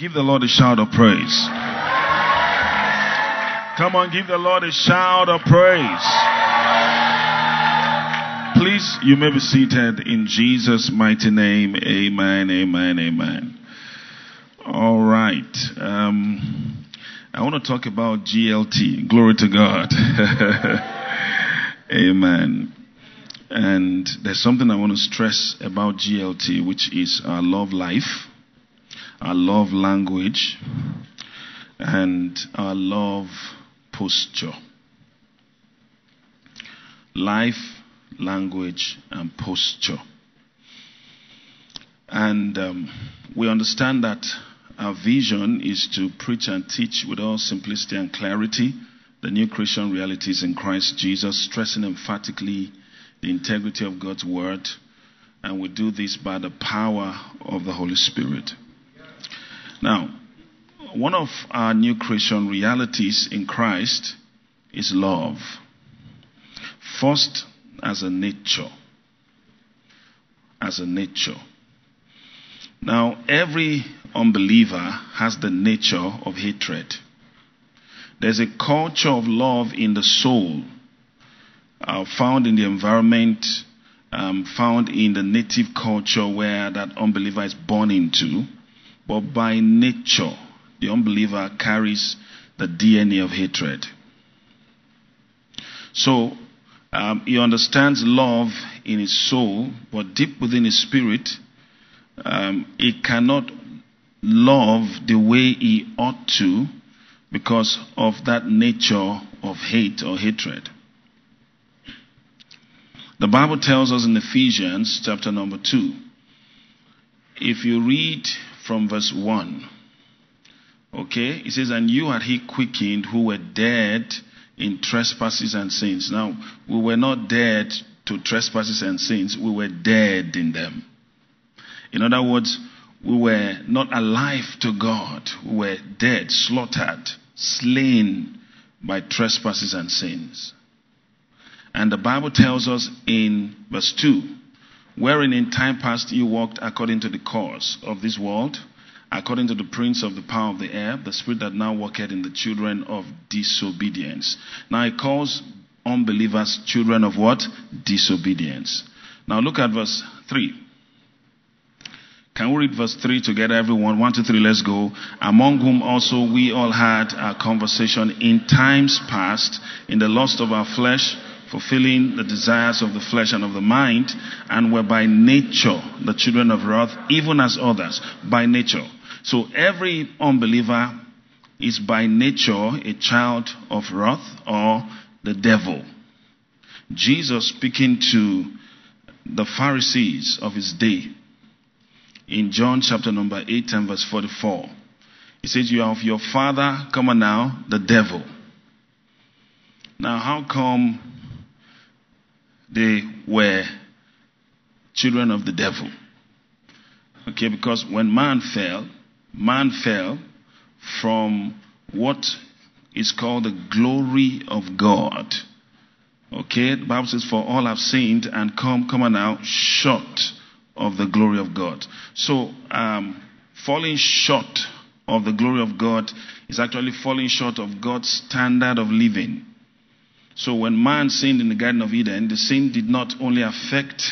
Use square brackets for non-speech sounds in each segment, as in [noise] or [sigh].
Give the Lord a shout of praise. Come on, give the Lord a shout of praise. Please, you may be seated in Jesus' mighty name. Amen, amen, amen. All right. Um, I want to talk about GLT. Glory to God. [laughs] amen. And there's something I want to stress about GLT, which is our love life, our love language, and our love posture. Life, language, and posture. And um, we understand that our vision is to preach and teach with all simplicity and clarity the new Christian realities in Christ Jesus, stressing emphatically the integrity of God's word, and we do this by the power of the Holy Spirit. Now, one of our new Christian realities in Christ is love. First, as a nature. As a nature. Now, every unbeliever has the nature of hatred. There's a culture of love in the soul uh, found in the environment, um, found in the native culture where that unbeliever is born into. But by nature, the unbeliever carries the DNA of hatred. So, um, he understands love in his soul, but deep within his spirit, um, he cannot love the way he ought to because of that nature of hate or hatred. The Bible tells us in Ephesians chapter number 2, if you read from verse 1, okay, it says, And you had he quickened who were dead in trespasses and sins. Now, we were not dead to trespasses and sins, we were dead in them. In other words, we were not alive to God, we were dead, slaughtered, slain by trespasses and sins. And the Bible tells us in verse 2 wherein in time past you walked according to the course of this world, according to the prince of the power of the air, the spirit that now worketh in the children of disobedience. Now he calls unbelievers children of what? Disobedience. Now look at verse 3. Can we read verse 3 together, everyone? 1, 2, 3, let's go. Among whom also we all had a conversation in times past, in the lust of our flesh fulfilling the desires of the flesh and of the mind, and were by nature the children of wrath, even as others, by nature. So every unbeliever is by nature a child of wrath or the devil. Jesus speaking to the Pharisees of his day in John chapter number 8 and verse 44. He says, You are of your father, come on now, the devil. Now, how come they were children of the devil. Okay, because when man fell, man fell from what is called the glory of God. Okay, the Bible says, For all have sinned and come, come on now, short of the glory of God. So, um, falling short of the glory of God is actually falling short of God's standard of living. So when man sinned in the Garden of Eden, the sin did not only affect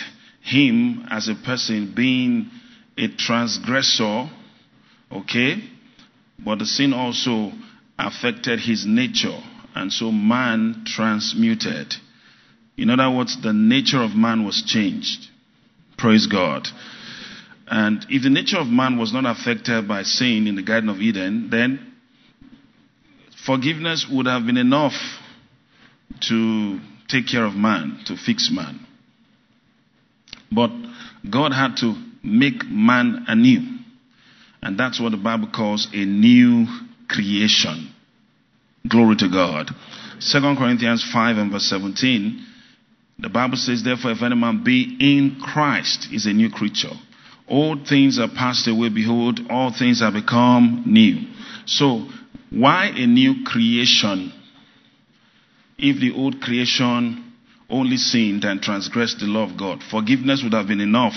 him as a person being a transgressor, okay, but the sin also affected his nature. And so man transmuted. In other words, the nature of man was changed. Praise God. And if the nature of man was not affected by sin in the Garden of Eden, then forgiveness would have been enough to take care of man, to fix man. But God had to make man anew. And that's what the Bible calls a new creation. Glory to God. 2 Corinthians 5 and verse 17. The Bible says, Therefore, if any man be in Christ, is a new creature. Old things are passed away. Behold, all things have become new. So, why a new creation? If the old creation only sinned and transgressed the law of God. Forgiveness would have been enough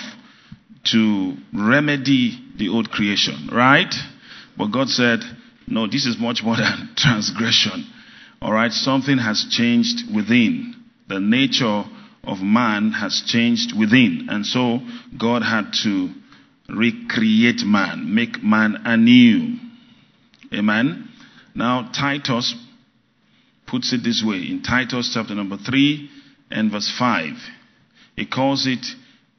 to remedy the old creation, right? But God said, no, this is much more [laughs] than transgression. All right, something has changed within. The nature of man has changed within. And so God had to recreate man, make man anew. Amen. Now, Titus puts it this way in Titus chapter number 3 and verse 5. He calls it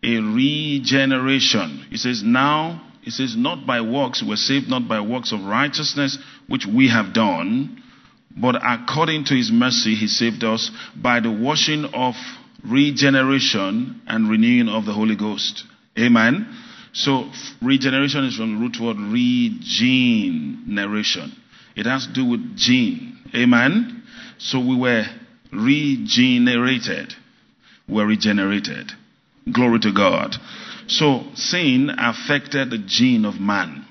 a regeneration. He says, Now, he says, not by works, we're saved not by works of righteousness, which we have done, but according to his mercy, he saved us by the washing of regeneration and renewing of the Holy Ghost. Amen. So regeneration is from the root word regeneration. It has to do with gene. Amen. So we were regenerated. We were regenerated. Glory to God. So sin affected the gene of man.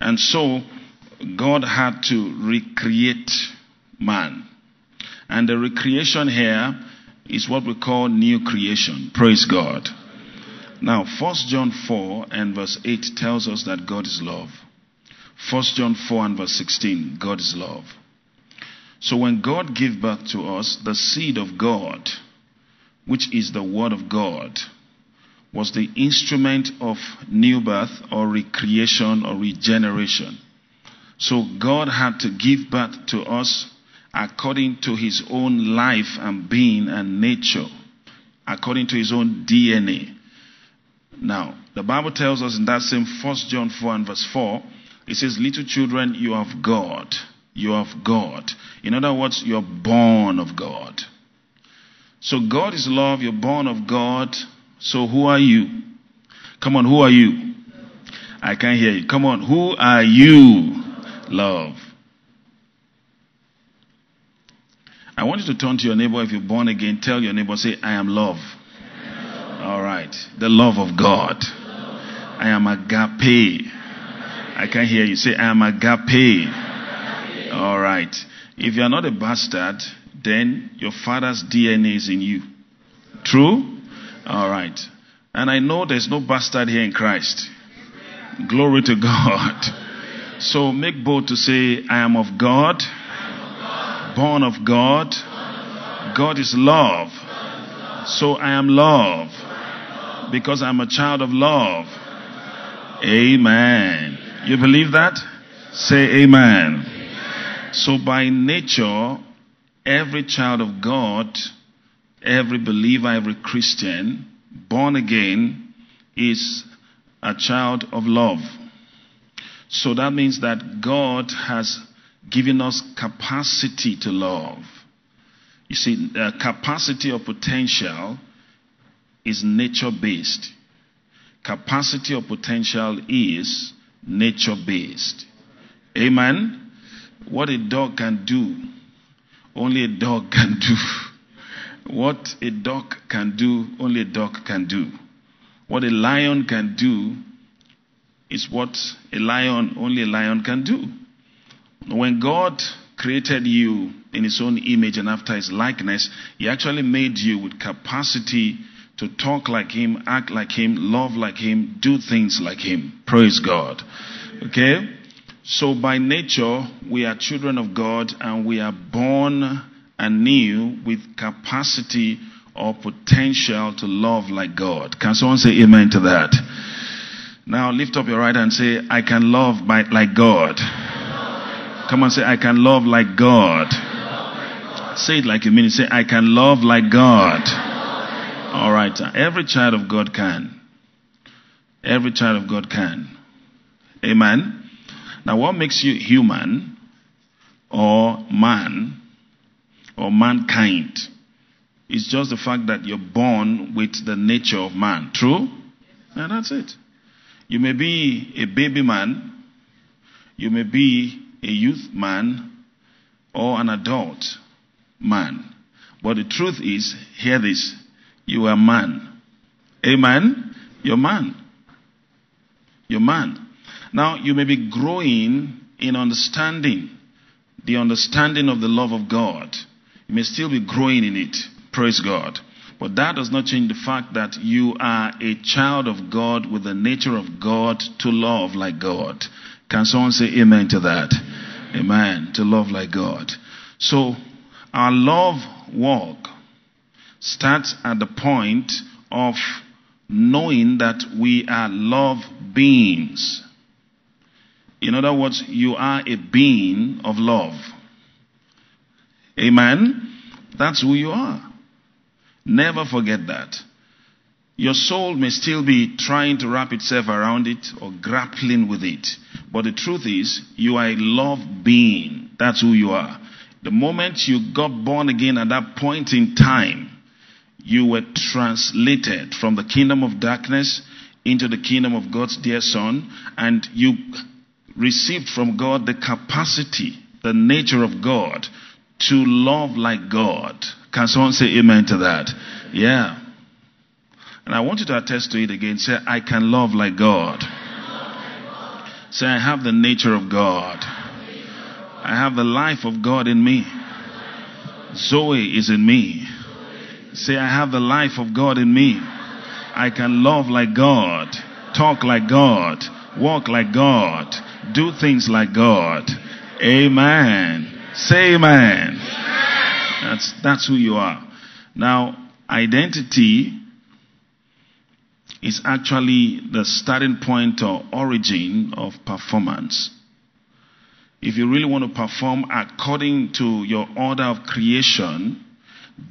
And so God had to recreate man. And the recreation here is what we call new creation. Praise God. Now, 1 John 4 and verse 8 tells us that God is love. 1 John 4 and verse 16, God is love. So when God gave birth to us, the seed of God, which is the word of God, was the instrument of new birth or recreation or regeneration. So God had to give birth to us according to his own life and being and nature, according to his own DNA. Now, the Bible tells us in that same 1 John 4 and verse 4, it says, Little children, you have God. You have God. In other words, you're born of God. So God is love, you're born of God. So who are you? Come on, who are you? I can't hear you. Come on, who are you? Love. I want you to turn to your neighbor if you're born again. Tell your neighbor, say, I am love. All right. The love of God. I am agape. I can't hear you say, I am agape. All right. If you are not a bastard, then your father's DNA is in you. True? All right. And I know there's no bastard here in Christ. Glory to God. So make bold to say, I am of God, born of God. God is love. So I am love because I'm a child of love. Amen. You believe that? Say amen. So by nature, every child of God, every believer, every Christian, born again, is a child of love. So that means that God has given us capacity to love. You see, the capacity or potential is nature based. Capacity or potential is nature based. Amen. What a dog can do, only a dog [laughs] can do. What a dog can do, only a dog can do. What a lion can do is what a lion, only a lion can do. When God created you in his own image and after his likeness, he actually made you with capacity to talk like him, act like him, love like him, do things like him. Praise God. Okay? So by nature, we are children of God and we are born anew with capacity or potential to love like God. Can someone say amen to that? Now lift up your right hand and say, I can love by, like God. Come on, say, I can love like God. Say it like you mean it. Say, I can love like God. All right. Uh, every child of God can. Every child of God can. Amen. Now, what makes you human or man or mankind is just the fact that you're born with the nature of man. True? And that's it. You may be a baby man, you may be a youth man, or an adult man. But the truth is, hear this you are man. Amen? You're man. You're man. Now, you may be growing in understanding, the understanding of the love of God. You may still be growing in it. Praise God. But that does not change the fact that you are a child of God with the nature of God to love like God. Can someone say amen to that? Amen. To love like God. So, our love walk starts at the point of knowing that we are love beings. In other words, you are a being of love. Amen? That's who you are. Never forget that. Your soul may still be trying to wrap itself around it or grappling with it. But the truth is, you are a love being. That's who you are. The moment you got born again at that point in time, you were translated from the kingdom of darkness into the kingdom of God's dear Son, and you received from God the capacity, the nature of God to love like God. Can someone say amen to that? Yeah. And I want you to attest to it again. Say, I can love like God. Say, I have the nature of God. I have the life of God in me. Zoe is in me. Say, I have the life of God in me. I can love like God, talk like God, walk like God, do things like God. Amen. Say amen. That's, that's who you are. Now, identity is actually the starting point or origin of performance. If you really want to perform according to your order of creation,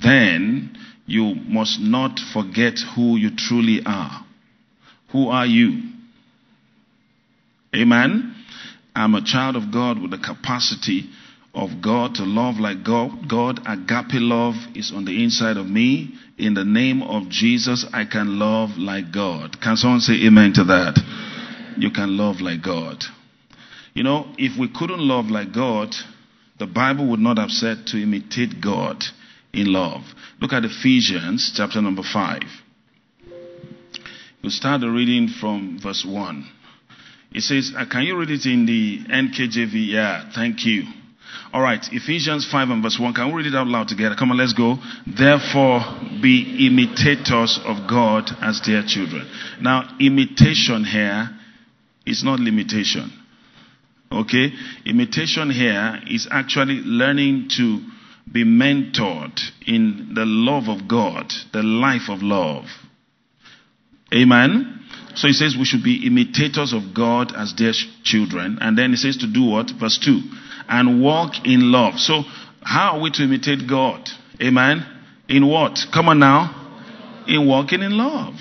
then you must not forget who you truly are. Who are you? Amen? I'm a child of God with the capacity of God to love like God. God, agape love is on the inside of me. In the name of Jesus, I can love like God. Can someone say amen to that? You can love like God. You know, if we couldn't love like God, the Bible would not have said to imitate God in love. Look at Ephesians chapter number 5. We'll start the reading from verse 1. It says, uh, Can you read it in the NKJV? Yeah, thank you. All right, Ephesians 5 and verse 1. Can we read it out loud together? Come on, let's go. Therefore, be imitators of God as dear children. Now, imitation here is not limitation. Okay? Imitation here is actually learning to be mentored in the love of God, the life of love. Amen. So he says we should be imitators of God as dear children. And then he says to do what? Verse 2. And walk in love. So how are we to imitate God? Amen. In what? Come on now. In walking in love.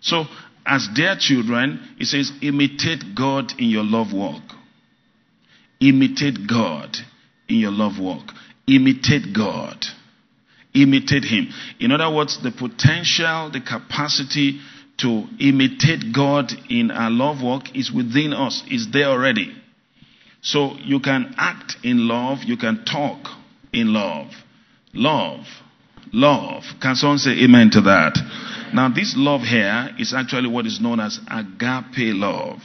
So as dear children, he says imitate God in your love walk. Imitate God in your love walk. Imitate God. Imitate Him. In other words, the potential, the capacity to imitate God in our love walk is within us, is there already. So you can act in love, you can talk in love. Love. Love. Can someone say amen to that? Now, this love here is actually what is known as agape love.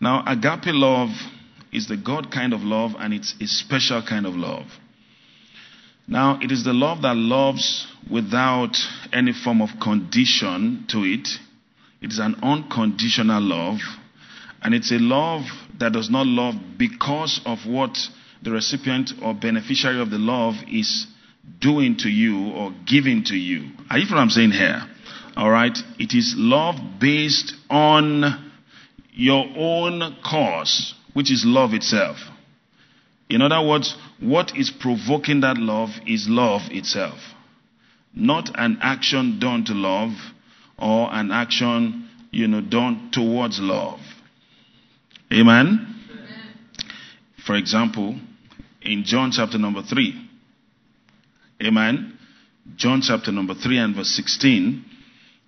Now, agape love is the God kind of love and it's a special kind of love. Now, it is the love that loves without any form of condition to it. It is an unconditional love. And it's a love that does not love because of what the recipient or beneficiary of the love is doing to you or giving to you. Are you what I'm saying here? All right. It is love based on your own cause, which is love itself. In other words, what is provoking that love is love itself. Not an action done to love or an action, you know, done towards love. Amen? For example, in John chapter number 3. Amen? John chapter number 3 and verse 16.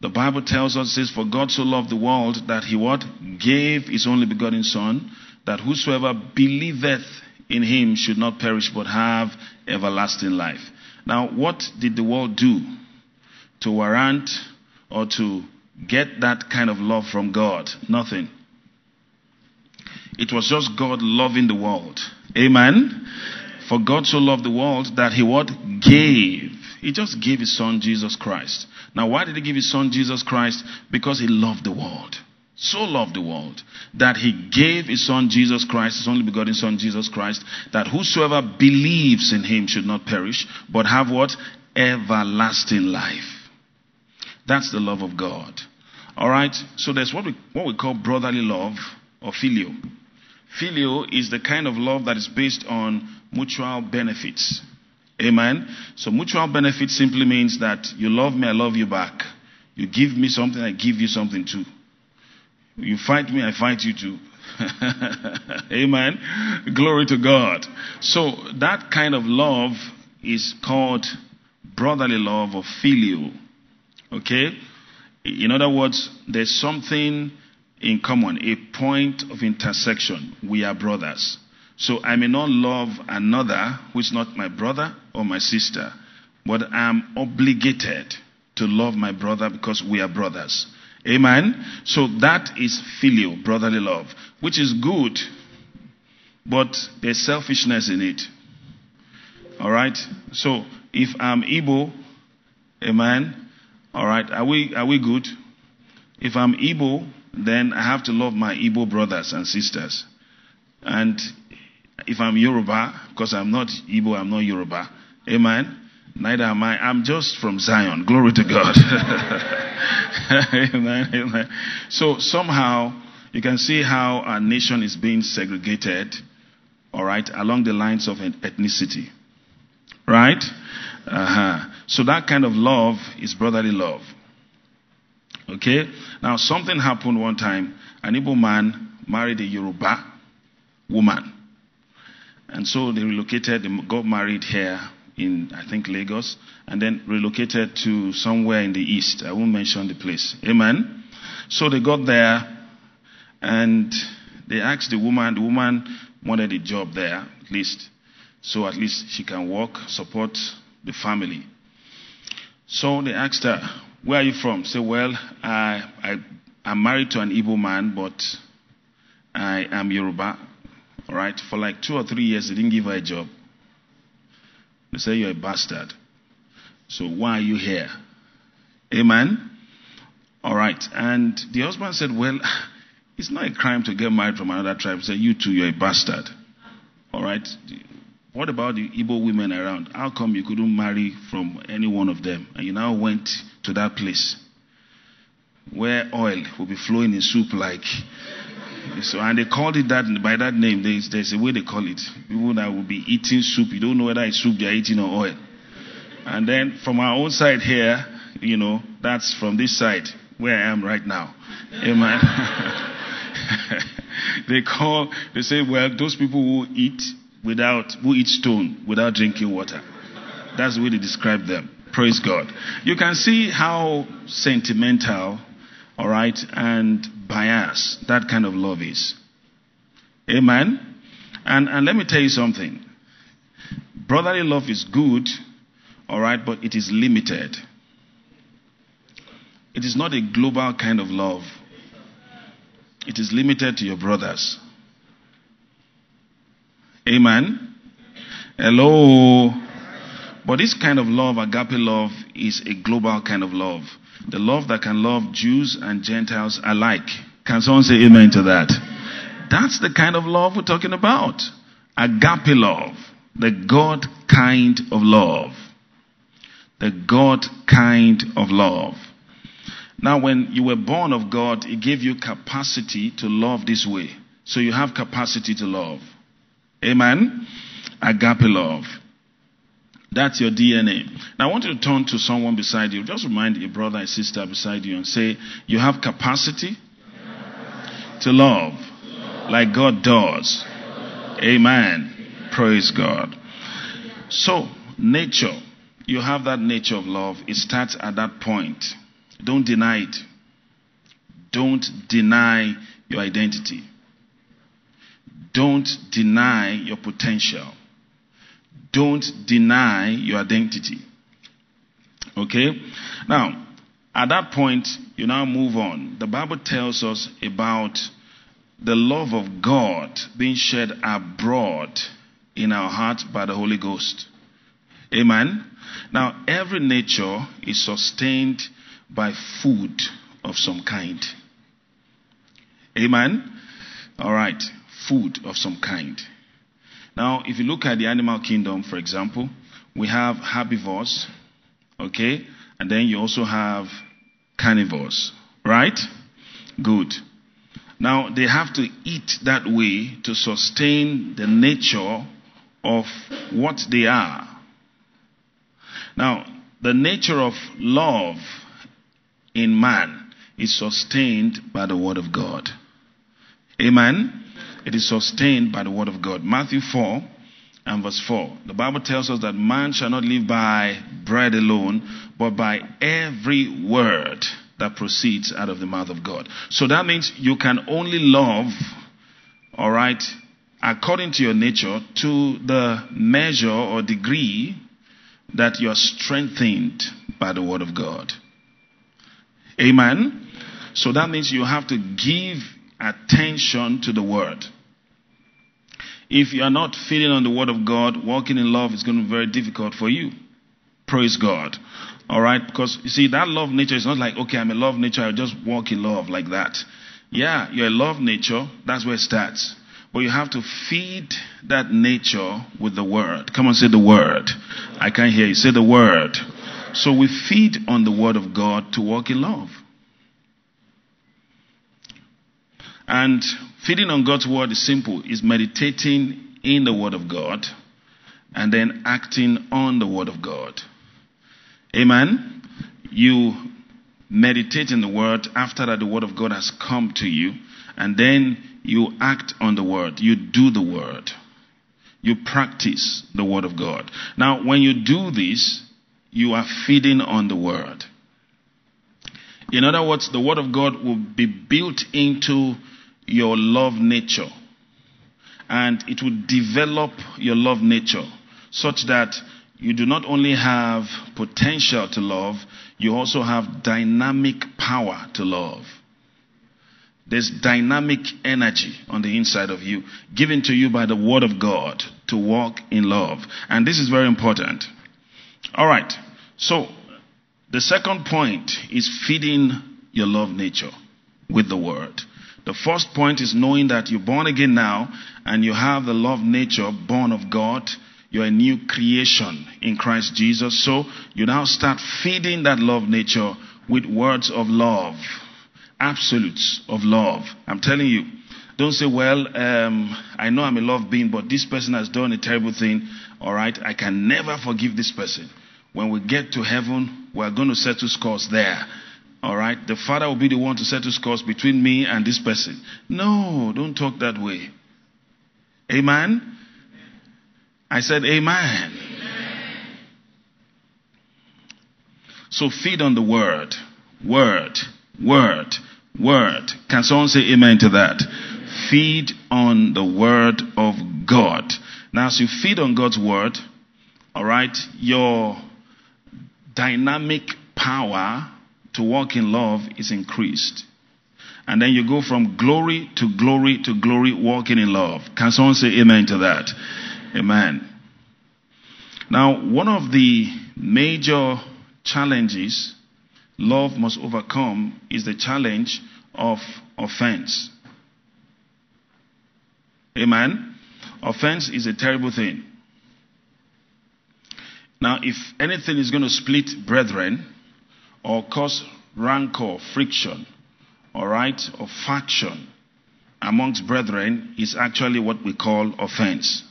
The Bible tells us, says, For God so loved the world that he what? Gave his only begotten Son, that whosoever believeth in him should not perish but have everlasting life. Now, what did the world do to warrant or to get that kind of love from God? Nothing. It was just God loving the world. Amen. For God so loved the world that he what? Gave He just gave his son Jesus Christ. Now, why did he give his son Jesus Christ? Because he loved the world. So loved the world that he gave his son Jesus Christ, his only begotten son Jesus Christ, that whosoever believes in him should not perish, but have what? Everlasting life. That's the love of God. All right? So there's what we, what we call brotherly love or filial. Filial is the kind of love that is based on mutual benefits. Amen. So mutual benefit simply means that you love me, I love you back. You give me something, I give you something too. You fight me, I fight you too. [laughs] Amen. Glory to God. So that kind of love is called brotherly love or filial. Okay? In other words, there's something in common, a point of intersection. We are brothers. So I may not love another who is not my brother or my sister, but I'm obligated to love my brother because we are brothers. Amen. So that is filial, brotherly love, which is good, but there's selfishness in it. All right. So if I'm Igbo, amen. All right. Are we are we good? If I'm Igbo, then I have to love my Igbo brothers and sisters. And if I'm Yoruba, because I'm not Igbo, I'm not Yoruba. Amen. Neither am I. I'm just from Zion. Glory to God. [laughs] amen. Amen. So somehow you can see how our nation is being segregated, all right, along the lines of ethnicity. Right? Uh-huh. So that kind of love is brotherly love. Okay? Now, something happened one time. An Igbo man married a Yoruba woman. And so they relocated, they got married here in, I think, Lagos, and then relocated to somewhere in the east. I won't mention the place. Amen? So they got there, and they asked the woman, the woman wanted a job there, at least, so at least she can work, support the family. So they asked her, Where are you from? Say, Well, I, I, I'm married to an Igbo man, but I am Yoruba. All right, for like two or three years, they didn't give her a job. They say you're a bastard. So why are you here? Amen. All right, and the husband said, "Well, [laughs] it's not a crime to get married from another tribe." Said, "You too, you're a bastard." All right. What about the Igbo women around? How come you couldn't marry from any one of them, and you now went to that place where oil will be flowing in soup like so, and they called it that by that name. There's, there's a way they call it. People that will be eating soup, you don't know whether it's soup they're eating or oil. And then from our own side here, you know, that's from this side where I am right now. Amen. [laughs] they call, they say, well, those people who eat without, who eat stone without drinking water. That's the way they describe them. Praise God. You can see how sentimental all right, and bias. That kind of love is. Amen? And, and let me tell you something. Brotherly love is good, all right, but it is limited. It is not a global kind of love, it is limited to your brothers. Amen? Hello? But this kind of love, agape love, is a global kind of love. The love that can love Jews and Gentiles alike. Can someone say amen to that? That's the kind of love we're talking about. Agape love. The God kind of love. The God kind of love. Now, when you were born of God, He gave you capacity to love this way. So you have capacity to love. Amen? Agape love. That's your DNA. Now I want you to turn to someone beside you. Just remind your brother and sister beside you and say, You have capacity to love like God does. Amen. Praise God. So, nature. You have that nature of love. It starts at that point. Don't deny it. Don't deny your identity. Don't deny your potential. Don't deny your identity. Okay? Now, at that point, you now move on. The Bible tells us about the love of God being shed abroad in our heart by the Holy Ghost. Amen. Now, every nature is sustained by food of some kind. Amen. All right. Food of some kind. Now, if you look at the animal kingdom, for example, we have herbivores, okay, and then you also have carnivores, right? Good. Now, they have to eat that way to sustain the nature of what they are. Now, the nature of love in man is sustained by the Word of God. Amen? It is sustained by the Word of God. Matthew 4 and verse 4. The Bible tells us that man shall not live by bread alone, but by every word that proceeds out of the mouth of God. So that means you can only love, all right, according to your nature, to the measure or degree that you are strengthened by the Word of God. Amen? So that means you have to give attention to the Word. If you are not feeding on the Word of God, walking in love is going to be very difficult for you. Praise God. All right? Because you see, that love nature is not like, okay, I'm a love nature, I'll just walk in love like that. Yeah, you're a love nature, that's where it starts. But you have to feed that nature with the Word. Come on, say the Word. I can't hear you. Say the Word. So we feed on the Word of God to walk in love. And feeding on God's Word is simple. It's meditating in the Word of God and then acting on the Word of God. Amen. You meditate in the Word after that the Word of God has come to you, and then you act on the Word. You do the Word. You practice the Word of God. Now, when you do this, you are feeding on the Word. In other words, the Word of God will be built into your love nature. And it will develop your love nature such that you do not only have potential to love, you also have dynamic power to love. There's dynamic energy on the inside of you given to you by the Word of God to walk in love. And this is very important. All right. So, the second point is feeding your love nature with the Word. The first point is knowing that you're born again now and you have the love nature born of God you're a new creation in Christ Jesus. So you now start feeding that love nature with words of love, absolutes of love. I'm telling you. Don't say, well, um, I know I'm a love being, but this person has done a terrible thing. All right, I can never forgive this person. When we get to heaven, we're going to settle scores there. All right, the Father will be the one to settle scores between me and this person. No, don't talk that way. Amen. I said, Amen. Amen. So feed on the word. Word. Word. Word. Can someone say amen to that? Feed on the word of God. Now, as you feed on God's word, all right, your dynamic power to walk in love is increased. And then you go from glory to glory to glory walking in love. Can someone say amen to that? Amen. Now, one of the major challenges love must overcome is the challenge of offense. Amen. Offense is a terrible thing. Now, if anything is going to split brethren or cause rancor, friction, all right, or faction amongst brethren, is actually what we call offense.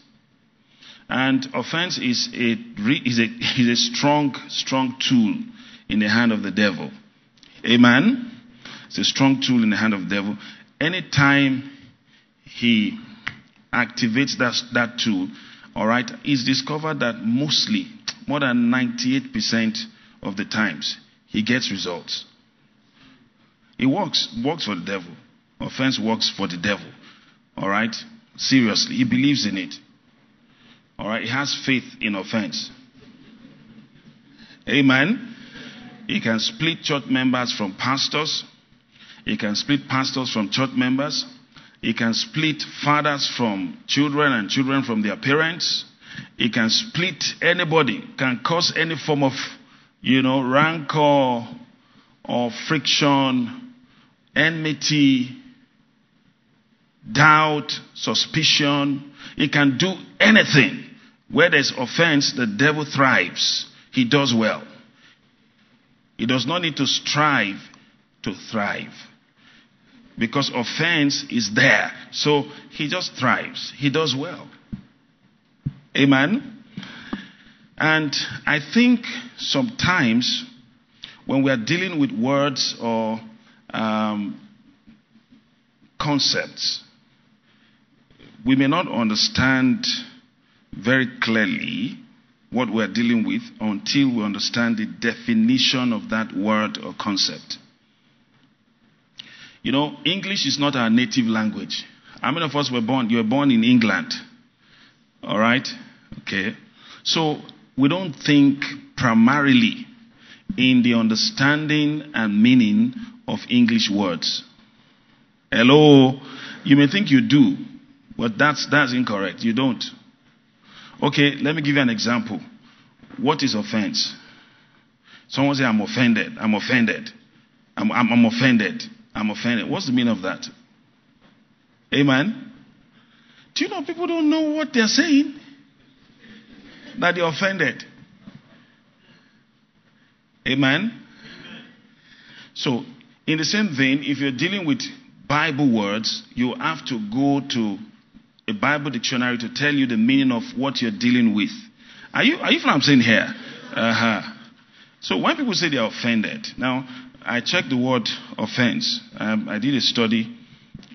And offense is a, is a, [laughs] is a strong, strong tool in the hand of the devil. Amen? It's a strong tool in the hand of the devil. Anytime he activates that, that tool, all right, it's discovered that mostly, more than 98% of the times, he gets results. It works, works for the devil. Offense works for the devil. All right? Seriously, he believes in it. All right, he has faith in offense. Amen. He can split church members from pastors. He can split pastors from church members. He can split fathers from children and children from their parents. He can split anybody, can cause any form of, you know, rancor or friction, enmity, doubt, suspicion. It can do anything. Where there's offense, the devil thrives. He does well. He does not need to strive to thrive. Because offense is there. So he just thrives. He does well. Amen. And I think sometimes when we are dealing with words or um, concepts, we may not understand very clearly what we're dealing with until we understand the definition of that word or concept. You know, English is not our native language. How many of us were born? You were born in England. All right? Okay. So we don't think primarily in the understanding and meaning of English words. Hello? You may think you do, but that's, that's incorrect. You don't. Okay, let me give you an example. What is offense? Someone say, I'm offended. I'm offended. I'm, I'm, I'm offended. I'm offended. What's the meaning of that? Amen? Do you know people don't know what they're saying? That they're offended. Amen? So, in the same vein, if you're dealing with Bible words, you have to go to a Bible dictionary to tell you the meaning of what you're dealing with. Are you, are you what I'm saying here? Uh-huh. So when people say they're offended, now I checked the word offense. Um, I did a study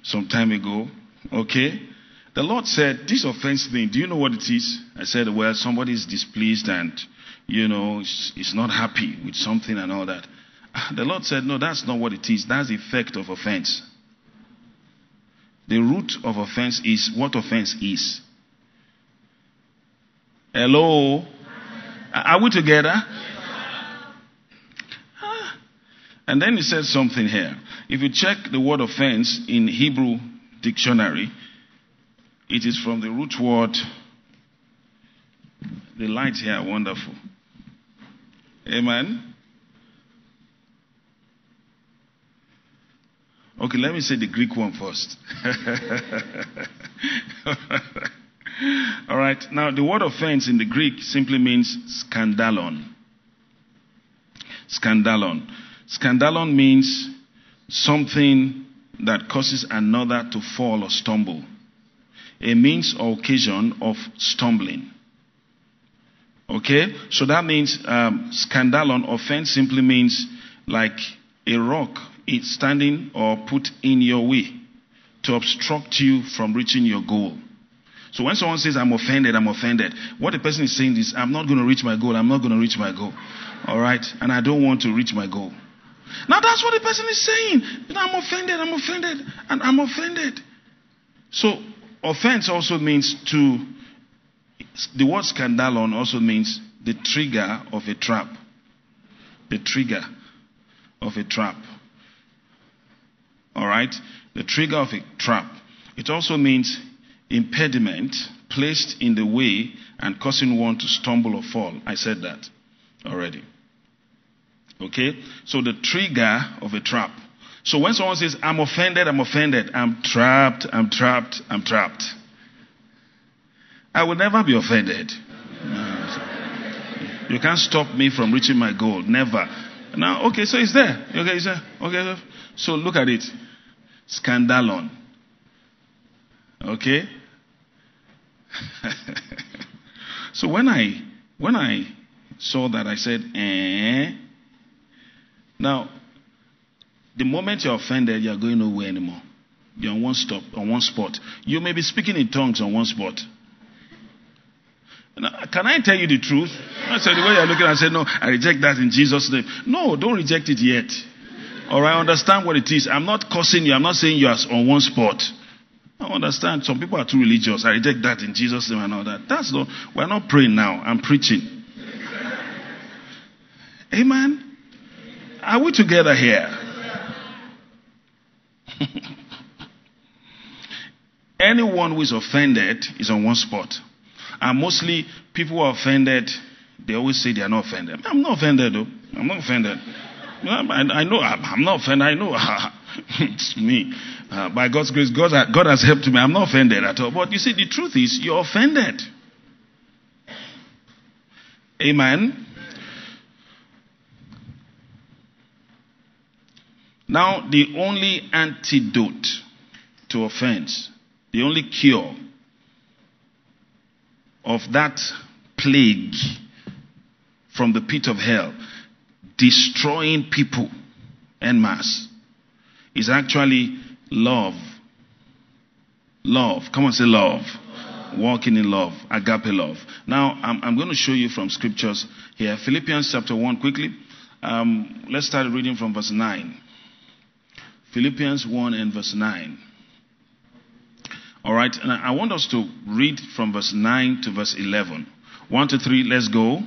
some time ago. Okay? The Lord said, This offense thing, do you know what it is? I said, Well, somebody is displeased and, you know, is not happy with something and all that. [laughs] The Lord said, No, that's not what it is. That's the effect of offense. The root of offense is what offense is. Hello? Are we together? Ah. And then he said something here. If you check the word offense in Hebrew dictionary, it is from the root word. The lights here are wonderful. Amen. Okay, let me say the Greek one first. [laughs] All right. Now, the word offense in the Greek simply means scandalon. Scandalon. Scandalon means something that causes another to fall or stumble, a means or occasion of stumbling. Okay? So that means um, scandalon, offense simply means like a rock it's standing or put in your way to obstruct you from reaching your goal. So when someone says, I'm offended, I'm offended, what the person is saying is, I'm not going to reach my goal, I'm not going to reach my goal. All right? And I don't want to reach my goal. Now that's what the person is saying. I'm offended, I'm offended, and I'm offended. So offense also means to, the word scandalon also means the trigger of a trap. The trigger of a trap. All right? The trigger of a trap. It also means impediment placed in the way and causing one to stumble or fall. I said that already. Okay? So the trigger of a trap. So when someone says, I'm offended, I'm offended, I'm trapped, I'm trapped, I'm trapped, I will never be offended. You can't stop me from reaching my goal. Never. Now, okay, so it's there. Okay, it's there. Okay, so look at it. Scandalon. Okay? [laughs] so when I when I saw that I said, eh. Now, the moment you're offended, you're going nowhere anymore. You're on one stop, on one spot. You may be speaking in tongues on one spot. Now, can I tell you the truth? I said the way you're looking, I said, no, I reject that in Jesus' name. No, don't reject it yet. Or I understand what it is. I'm not cursing you. I'm not saying you are on one spot. I understand. Some people are too religious. I reject that in Jesus' name and all that. That's not, we're not praying now. I'm preaching. Amen. Are we together here? [laughs] Anyone who is offended is on one spot. And mostly people who are offended, they always say they are not offended. I'm not offended, though. I'm not offended. I, know I'm not offended. I know [laughs] it's me. Uh, by God's grace, God, God has helped me. I'm not offended at all. But you see, the truth is, you're offended. Amen. Now, the only antidote to offense, the only cure of that plague from the pit of hell, destroying people en masse, is actually love. Love. Come on, say love. Walking in love. Agape love. Now, I'm, I'm going to show you from scriptures here. Philippians chapter 1, quickly. Um, let's start reading from verse 9. Philippians 1 and verse 9. All right, and I want us to read from verse 9 to verse 11. 1 to 3, let's go.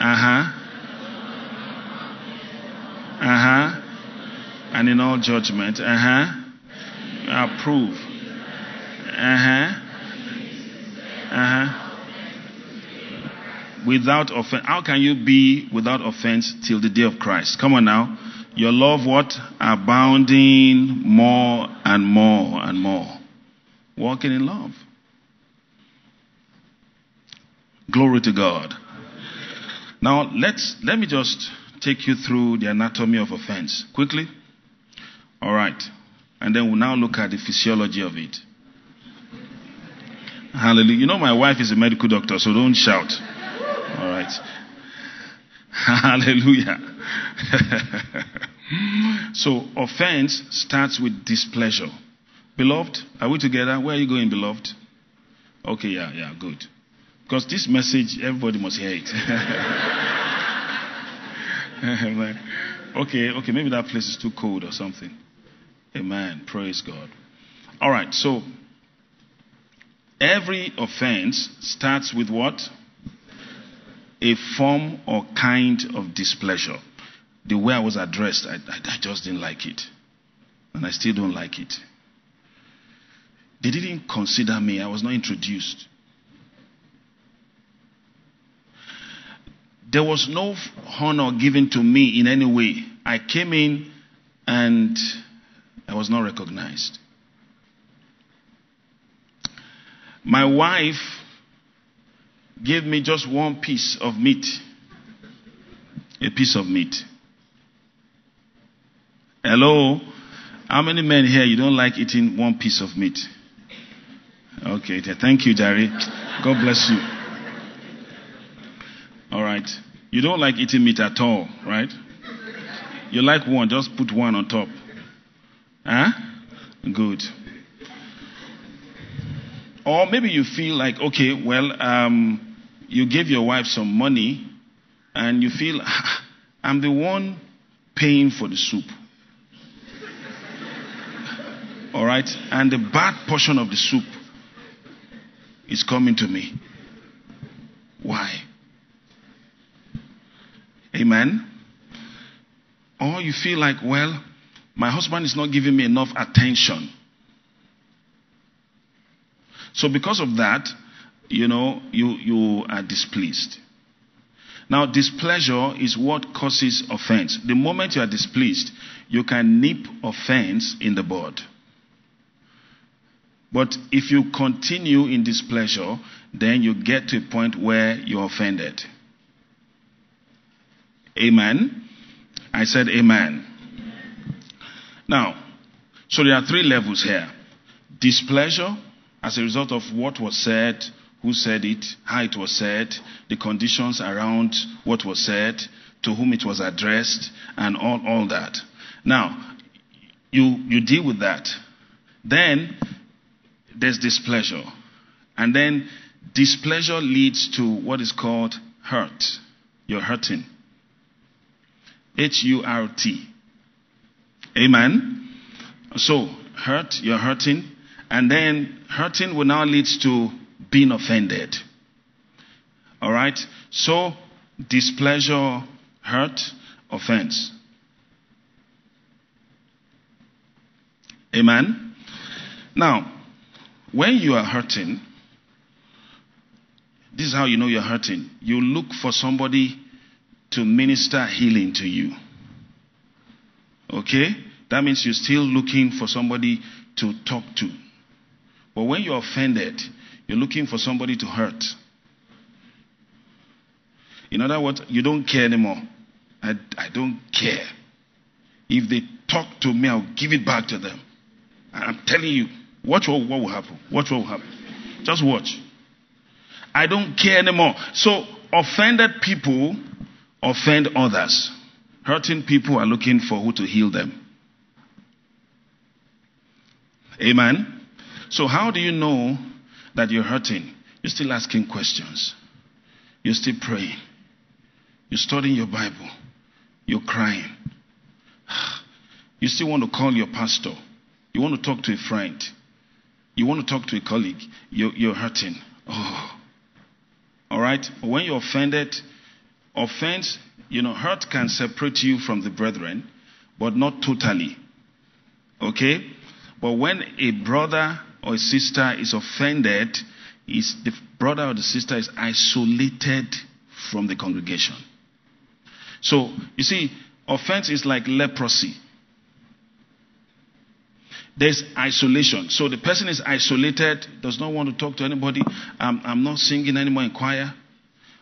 Uh huh. Uh huh. And in all judgment. Uh huh. Approve. Uh huh. Uh huh. Without offense. How can you be without offense till the day of Christ? Come on now. Your love what? Abounding more and more and more. Walking in love. Glory to God. Now let's let me just take you through the anatomy of offense quickly. All right. And then we'll now look at the physiology of it. Hallelujah. You know my wife is a medical doctor, so don't shout. All right. [laughs] Hallelujah. [laughs] so, offense starts with displeasure. Beloved, are we together? Where are you going, beloved? Okay, yeah, yeah, good. Because this message, everybody must hear it. [laughs] okay, okay, maybe that place is too cold or something. Amen. Praise God. All right, so every offense starts with what? a form or kind of displeasure. The way I was addressed, I, I, I just didn't like it. And I still don't like it. They didn't consider me, I was not introduced. There was no honor given to me in any way. I came in and I was not recognized. My wife gave me just one piece of meat. A piece of meat. Hello? How many men here you don't like eating one piece of meat? Okay, thank you, Jerry. God bless you. All right. You don't like eating meat at all, right? You like one, just put one on top. Huh? Good. Or maybe you feel like, okay, well, um, you gave your wife some money and you feel, [laughs] I'm the one paying for the soup. All right? And the bad portion of the soup is coming to me. Why? Amen? Or you feel like, well, my husband is not giving me enough attention. So because of that, you know, you, you are displeased. Now, displeasure is what causes offense. The moment you are displeased, you can nip offense in the bud. But if you continue in displeasure, then you get to a point where you're offended. Amen? I said amen. Now, so there are three levels here displeasure, as a result of what was said, who said it, how it was said, the conditions around what was said, to whom it was addressed, and all, all that. Now, you, you deal with that. Then there's displeasure. And then displeasure leads to what is called hurt. You're hurting. H U R T. Amen. So, hurt, you're hurting. And then hurting will now lead to being offended. All right? So, displeasure, hurt, offense. Amen? Now, when you are hurting, this is how you know you're hurting. You look for somebody to minister healing to you. Okay? That means you're still looking for somebody to talk to. But when you're offended, you're looking for somebody to hurt. In other words, you don't care anymore. I, I don't care. If they talk to me, I'll give it back to them. I'm telling you, watch what, what will happen. Watch what will happen. Just watch. I don't care anymore. So, offended people offend others. Hurting people are looking for who to heal them. Amen. So, how do you know that you're hurting? You're still asking questions. You're still praying. You're studying your Bible. You're crying. [sighs] You still want to call your pastor. You want to talk to a friend. You want to talk to a colleague. You're, you're hurting. Oh. All right? But when you're offended, offense, you know, hurt can separate you from the brethren, but not totally. Okay? But when a brother or a sister is offended, is the brother or the sister is isolated from the congregation. So, you see, offense is like leprosy. There's isolation. So the person is isolated, does not want to talk to anybody. I'm, I'm not singing anymore in choir.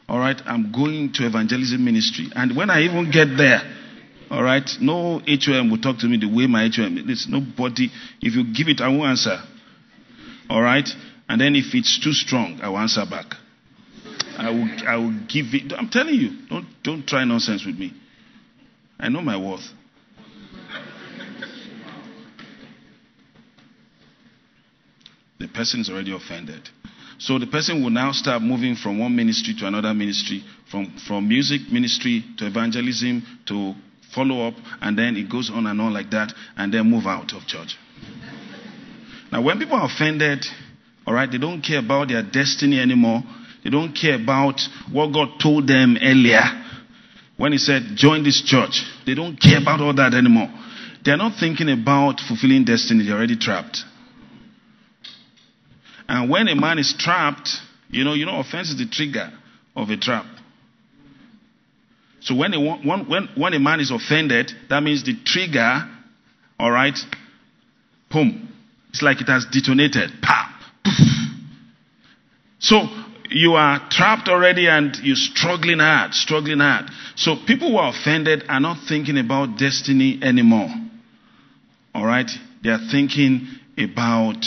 All right, I'm going to evangelism ministry. And when I even get there, all right, no HOM will talk to me the way my HOM. There's nobody. If you give it, I won't answer. All right, and then if it's too strong, I will answer back. I will, I will give it. I'm telling you, don't, don't try nonsense with me. I know my worth. The person is already offended. So the person will now start moving from one ministry to another ministry, from, from music ministry to evangelism to follow up, and then it goes on and on like that, and then move out of church. Now, when people are offended, all right, they don't care about their destiny anymore. They don't care about what God told them earlier when He said, join this church. They don't care about all that anymore. They're not thinking about fulfilling destiny, they're already trapped. And when a man is trapped, you know, you know, offense is the trigger of a trap. So when a, when, when a man is offended, that means the trigger, all right, boom. It's like it has detonated. Pop. So you are trapped already and you're struggling hard, struggling hard. So people who are offended are not thinking about destiny anymore. All right? They are thinking about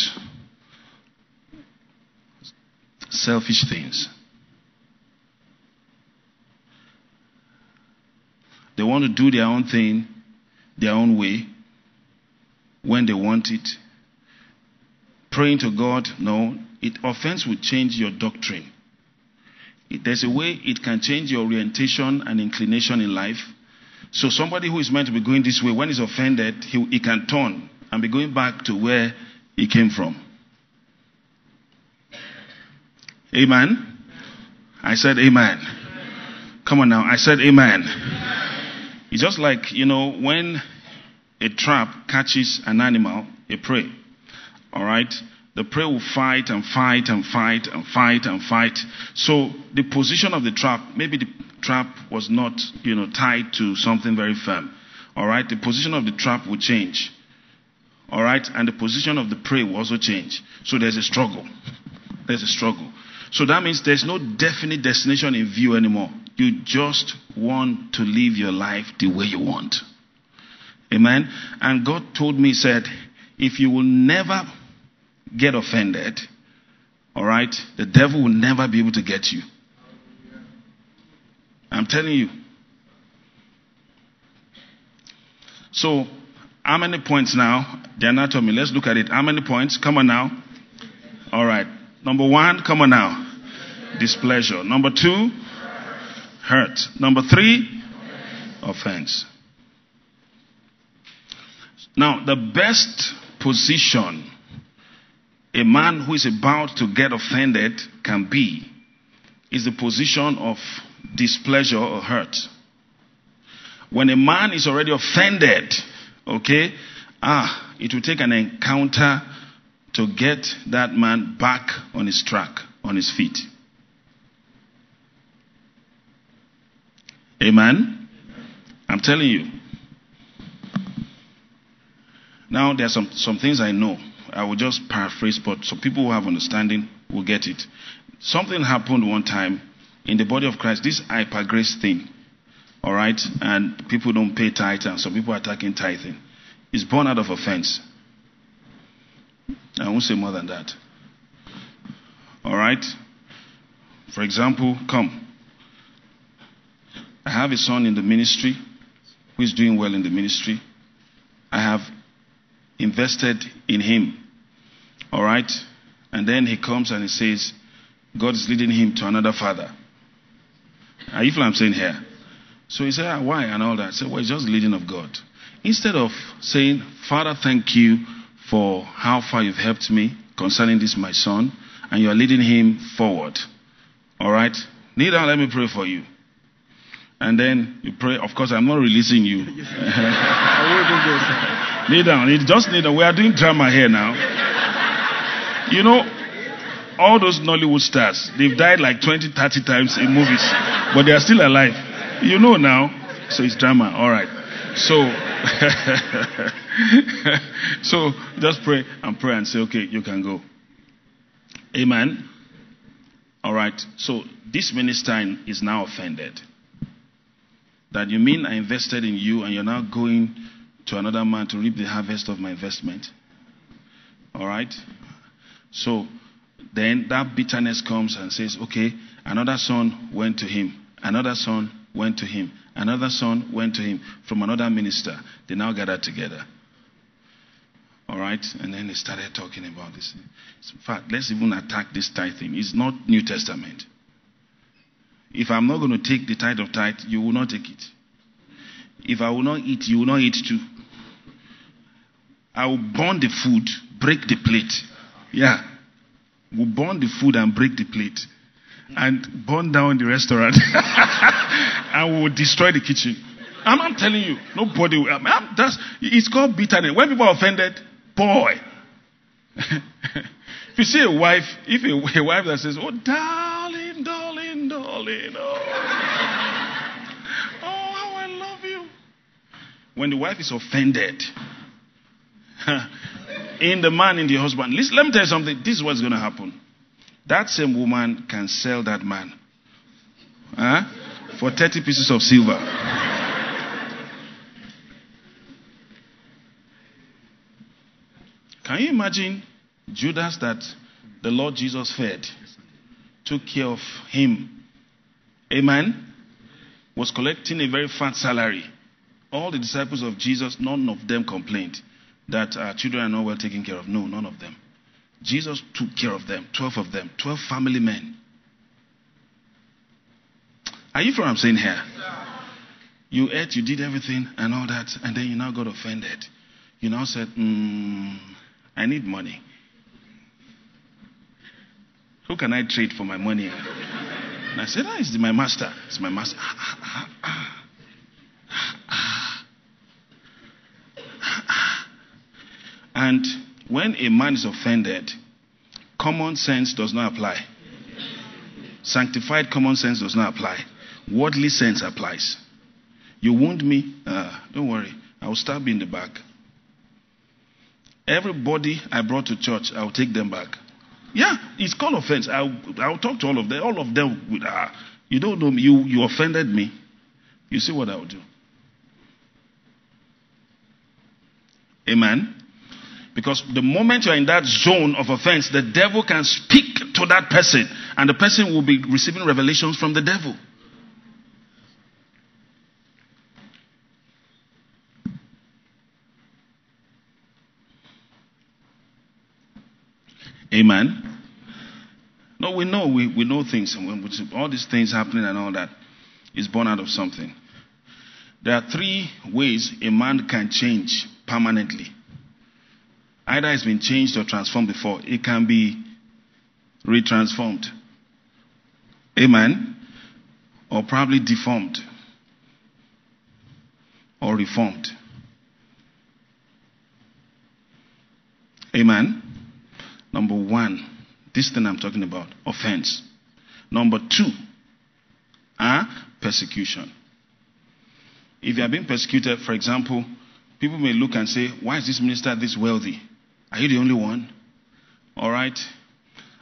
selfish things. They want to do their own thing, their own way, when they want it. Praying to God, no. It offense will change your doctrine. There's a way it can change your orientation and inclination in life. So somebody who is meant to be going this way, when he's offended, he, he can turn and be going back to where he came from. Amen. I said amen. Come on now. I said amen. It's just like, you know, when a trap catches an animal, a prey, all right? The prey will fight and fight and fight and fight and fight. So the position of the trap, maybe the trap was not, you know, tied to something very firm. All right? The position of the trap will change. All right? And the position of the prey will also change. So there's a struggle. There's a struggle. So that means there's no definite destination in view anymore. You just want to live your life the way you want. Amen. And God told me, said, if you will never get offended, all right, the devil will never be able to get you. I'm telling you. So, how many points now? The anatomy. Let's look at it. How many points? Come on now. All right. Number one, come on now displeasure. Number two, hurt. Number three, offense. Now, the best position a man who is about to get offended can be is the position of displeasure or hurt. When a man is already offended, okay, ah, it will take an encounter to get that man back on his track, on his feet. Amen? I'm telling you. Now, there are some, some things I know. I will just paraphrase, but some people who have understanding will get it. Something happened one time in the body of Christ, this hyper grace thing, all right, and people don't pay tithe, and some people are attacking tithing, is born out of offense. I won't say more than that. All right? For example, come. I have a son in the ministry who is doing well in the ministry. I have invested in him. All right? And then he comes and he says, God is leading him to another father. Are you what I'm saying here? So he said, ah, why? And all that. I said, well, it's just leading of God. Instead of saying, Father, thank you for how far you've helped me concerning this, my son, and you are leading him forward. All right? Down, let me pray for you. And then you pray. Of course, I'm not releasing you. [laughs] kneel down. It Just kneel down. We are doing drama here now. You know, all those Nollywood stars, they've died like 20, 30 times in movies, but they are still alive. You know now. So it's drama. All right. So, [laughs] so just pray and pray and say, okay, you can go. Amen. All right. So this minister is now offended. That you mean I invested in you and you're now going to another man to reap the harvest of my investment. All right. So then that bitterness comes and says, okay, another son went to him. Another son went to him. Another son went to him from another minister. They now gathered together. All right? And then they started talking about this. In fact, let's even attack this tithe thing. It's not New Testament. If I'm not going to take the tithe of tithe, you will not take it. If I will not eat, you will not eat too. I will burn the food, break the plate. Yeah. We'll burn the food and break the plate. And burn down the restaurant. [laughs] and we will destroy the kitchen. I'm, I'm telling you, nobody will. I'm, that's, it's called bitterness. When people are offended, boy. [laughs] if you see a wife, if a, a, wife that says, Oh, darling, darling, oh, oh, how I love you. When the wife is offended, [laughs] in the man, in the husband, listen, let me tell you something. This is what's going to happen. That same woman can sell that man huh, for 30 pieces of silver. Can you imagine Judas that the Lord Jesus fed, took care of him? Amen? Was collecting a very fat salary. All the disciples of Jesus, none of them complained that our children are not well taken care of. No, none of them. Jesus took care of them, 12 of them, 12 family men. Are you from what I'm saying here? You ate, you did everything and all that, and then you now got offended. You now said, mm, I need money. Who can I trade for my money? And I said, Ah, it's my master. It's my master. Ah, ah, ah, and when a man is offended, common sense does not apply. Sanctified common sense does not apply. Worldly sense applies. You wound me? Uh, don't worry. I will stab you in the back. Everybody I brought to church, I'll take them back. Yeah, it's called offense. I'll, I'll talk to all of them. All of them, uh, you don't know me. You, you offended me. You see what I'll do. Amen. Because the moment you're in that zone of offense, the devil can speak to that person, and the person will be receiving revelations from the devil. Amen. No, we know we, we know things, and all these things happening and all that is born out of something. There are three ways a man can change permanently. Either it's been changed or transformed before. It can be retransformed. Amen. Or probably deformed. Or reformed. Amen. Number one, this thing I'm talking about, offense. Number two, uh, persecution. if you are being persecuted, for example, people may look and say, Why is this minister this wealthy? Are you the only one? All right?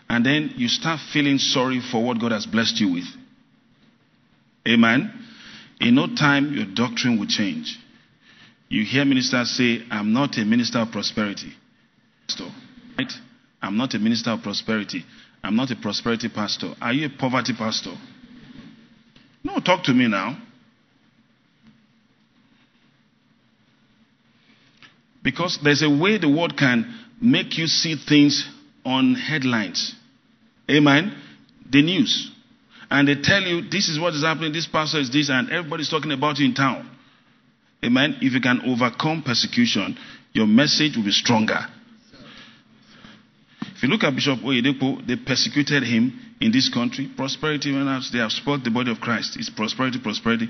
And then you start feeling sorry for what God has blessed you with. Amen? In no time, your doctrine will change. You hear ministers say, I'm not a minister of prosperity. Right? I'm not a minister of prosperity. I'm not a prosperity pastor. Are you a poverty pastor? No, talk to me now. Because there's a way the world can make you see things on headlines. Amen. The news. And they tell you this is what is happening, this pastor is this, and everybody's talking about you in town. Amen. If you can overcome persecution, your message will be stronger. If you look at Bishop Oyedepo, they persecuted him in this country. Prosperity, when they have spoiled the body of Christ. It's prosperity, prosperity.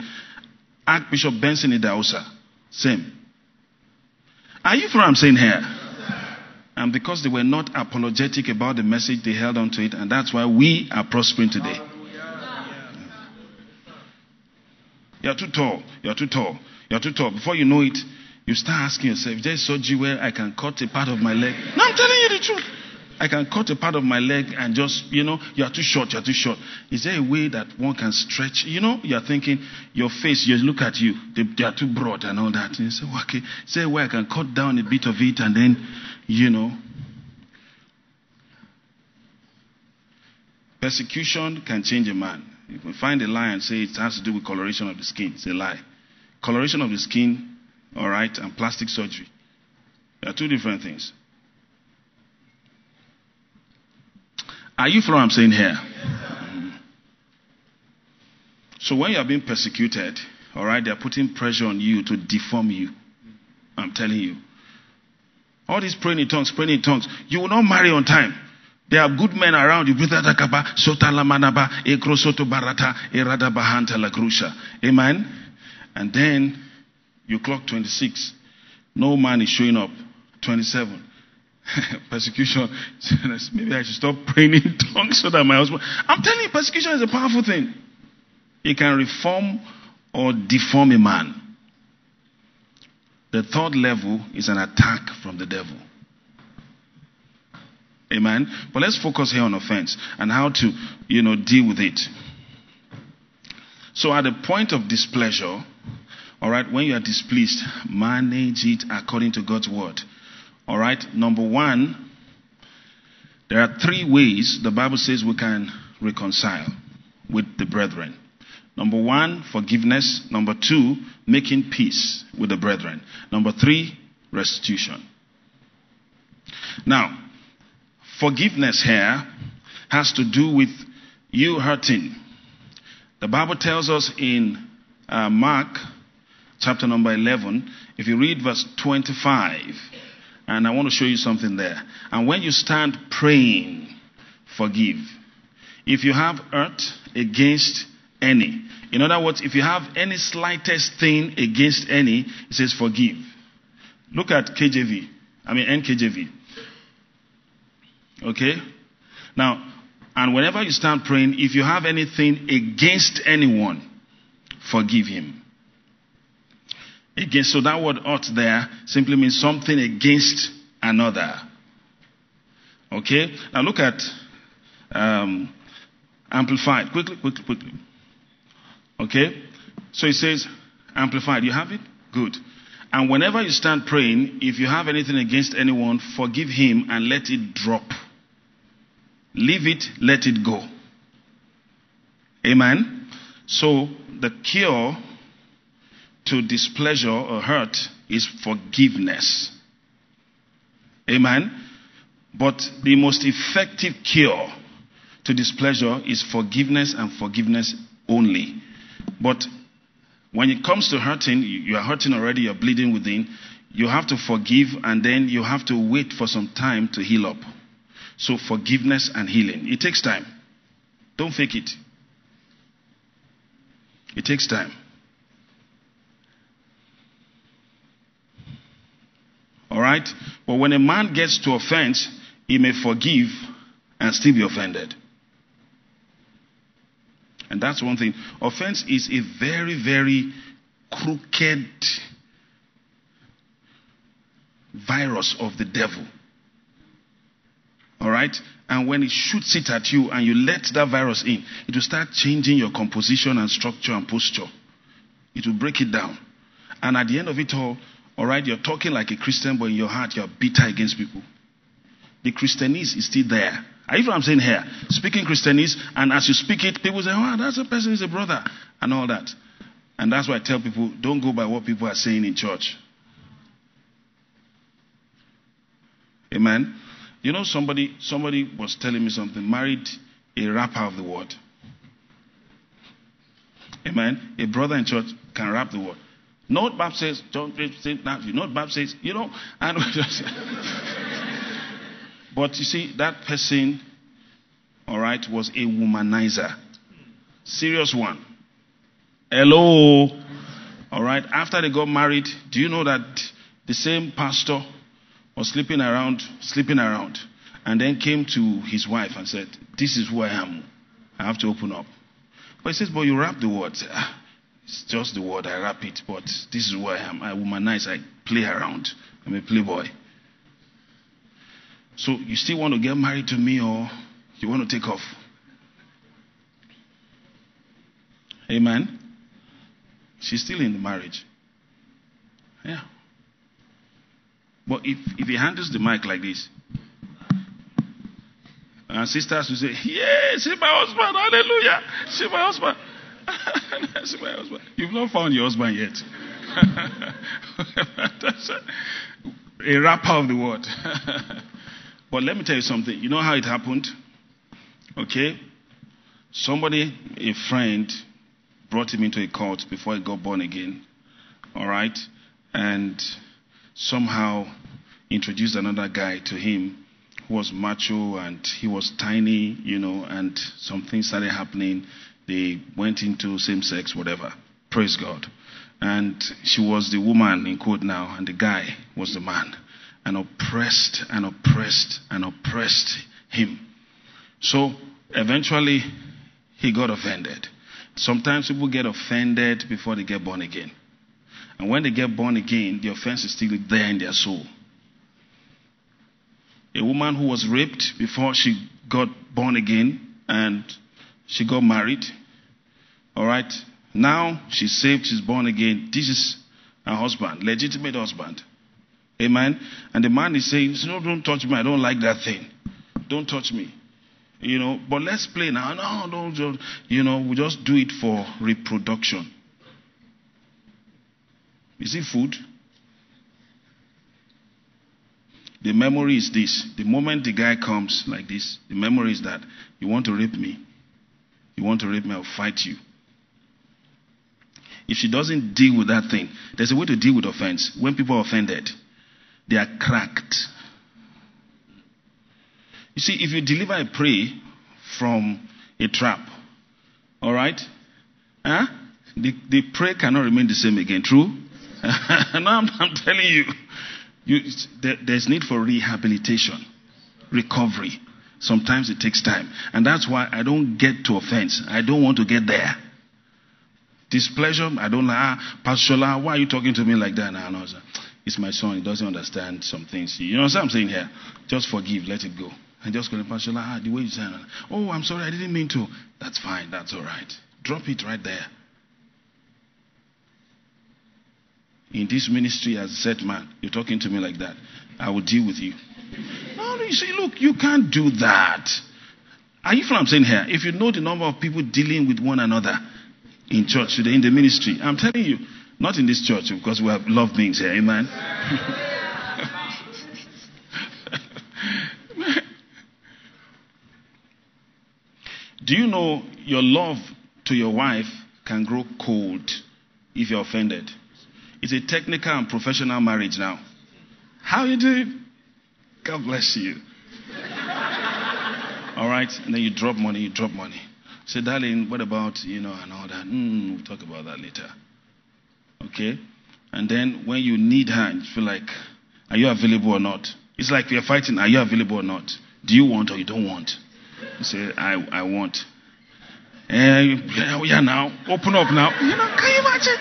Archbishop Benson Idahosa, same. Are you from what I'm saying here? And because they were not apologetic about the message, they held on to it, and that's why we are prospering today. You're too tall. You're too tall. You're too tall. Before you know it, you start asking yourself, is there surgery where I can cut a part of my leg? No, I'm telling you the truth. I can cut a part of my leg and just, you know, you're too short, you're too short. Is there a way that one can stretch? You know, you're thinking, your face, you look at you, they, they are too broad and all that. And you say, well, okay, is there a way I can cut down a bit of it and then, you know. Persecution can change a man. If we find a lie and say it has to do with coloration of the skin, it's a lie. Coloration of the skin, all right, and plastic surgery. They are two different things. Are you following what I'm saying here? So when you are being persecuted, all right, they are putting pressure on you to deform you. I'm telling you. All these praying in tongues, praying in tongues, you will not marry on time. There are good men around you. Amen. And then you clock 26. No man is showing up. 27. [laughs] persecution. [laughs] Maybe I should stop praying in tongues so that my husband. I'm telling you, persecution is a powerful thing. It can reform or deform a man. The third level is an attack from the devil. Amen. But let's focus here on offense and how to, you know, deal with it. So at the point of displeasure, all right, when you are displeased, manage it according to God's word. All right, number one, there are three ways the Bible says we can reconcile with the brethren. Number one, forgiveness. Number two, making peace with the brethren. Number three, restitution. Now, forgiveness here has to do with you hurting. The Bible tells us in uh, Mark chapter number 11, if you read verse 25, and I want to show you something there. And when you stand praying, forgive. If you have hurt against any, in other words, if you have any slightest thing against any, it says forgive. Look at KJV, I mean NKJV. Okay? Now, and whenever you stand praying, if you have anything against anyone, forgive him. Against, so that word ought there simply means something against another. Okay? Now look at um, Amplified. Quickly, quickly, quickly. Okay? So it says, Amplified. You have it? Good. And whenever you stand praying, if you have anything against anyone, forgive him and let it drop. Leave it, let it go. Amen? So the cure to displeasure or hurt is forgiveness. Amen. But the most effective cure to displeasure is forgiveness and forgiveness only. But when it comes to hurting, you are hurting already, you're bleeding within. You have to forgive and then you have to wait for some time to heal up. So, forgiveness and healing. It takes time. Don't fake it. It takes time. All right? But when a man gets to offense, he may forgive and still be offended. And that's one thing. Offense is a very, very crooked virus of the devil. All right? And when it shoots it at you and you let that virus in, it will start changing your composition and structure and posture. It will break it down. And at the end of it all, all right, you're talking like a Christian, but in your heart, you're bitter against people. The Christianese is still there. Are you what I'm saying here? Speaking Christianese, and as you speak it, people say, oh, that's a person is a brother, and all that. And that's why I tell people, don't go by what people are saying in church. Amen. You know, somebody somebody was telling me something. Married a rapper of the word. Amen. A brother in church can rap the word. Not Bab says, John says, not Bab says, you know, and [laughs] but you see, that person, all right, was a womanizer. Serious one. Hello. All right. After they got married, do you know that the same pastor was sleeping around, sleeping around, and then came to his wife and said, This is who I am. I have to open up. But he says, But you wrap the word. Ah, [laughs] it's just the word. I rap it, but this is who I am. I womanize. I play around. I'm a playboy. So you still want to get married to me or you want to take off? Amen. She's still in the marriage. Yeah. But if, if he handles the mic like this, and sisters will say, Yeah, see my husband, hallelujah, see my husband. [laughs] my husband. You've not found your husband yet. That's [laughs] a, a rapper of the word. [laughs] but let me tell you something. You know how it happened? Okay? Somebody, a friend, brought him into a cult before he got born again. All right? And somehow introduced another guy to him who was macho and he was tiny, you know, and some things started happening. They went into same sex, whatever. Praise God. And she was the woman in quote now, and the guy was the man. And oppressed and oppressed and oppressed him. So eventually he got offended. Sometimes people get offended before they get born again. And when they get born again, the offense is still there in their soul. A woman who was raped before she got born again and she got married. All right. Now she's saved, she's born again. This is her husband, legitimate husband. Amen. And the man is saying, No, don't touch me. I don't like that thing. Don't touch me. You know, but let's play now. No, don't just, you know, we just do it for reproduction. Is it food? The memory is this. The moment the guy comes like this, the memory is that you want to rape me. You want to rape me, I'll fight you. If she doesn't deal with that thing, there's a way to deal with offense. When people are offended, they are cracked. You see, if you deliver a prey from a trap, all right, huh? the, the prey cannot remain the same again. True? [laughs] no, I'm, I'm, telling you, you there, there's need for rehabilitation, recovery. Sometimes it takes time. And that's why I don't get to offense. I don't want to get there. Displeasure, I don't like, ah, Pastor Shola, why are you talking to me like that? No, no, it's my son. He doesn't understand some things. You know what I'm saying here? Just forgive, let it go. And just call Pastor Shola, ah, the way you say Oh, I'm sorry, I didn't mean to. That's fine, that's all right. Drop it right there. in this ministry as a set man, you're talking to me like that. I will deal with you. No, you say, look, you can't do that. Are you what I'm saying here? If you know the number of people dealing with one another in church today, in the ministry, I'm telling you, not in this church, because we have love beings here, amen. [laughs] Do you know your love to your wife can grow cold if you're offended? It's a technical and professional marriage now. How you doing? God bless you. all right, and then you drop money, you drop money. Say, darling, what about, you know, and all that? Mm, we'll talk about that later. Okay? And then when you need her, you feel like, are you available or not? It's like we are fighting, are you available or not? Do you want or you don't want? You say, I, I want. Eh, yeah, now. Open up now. You know, can you imagine?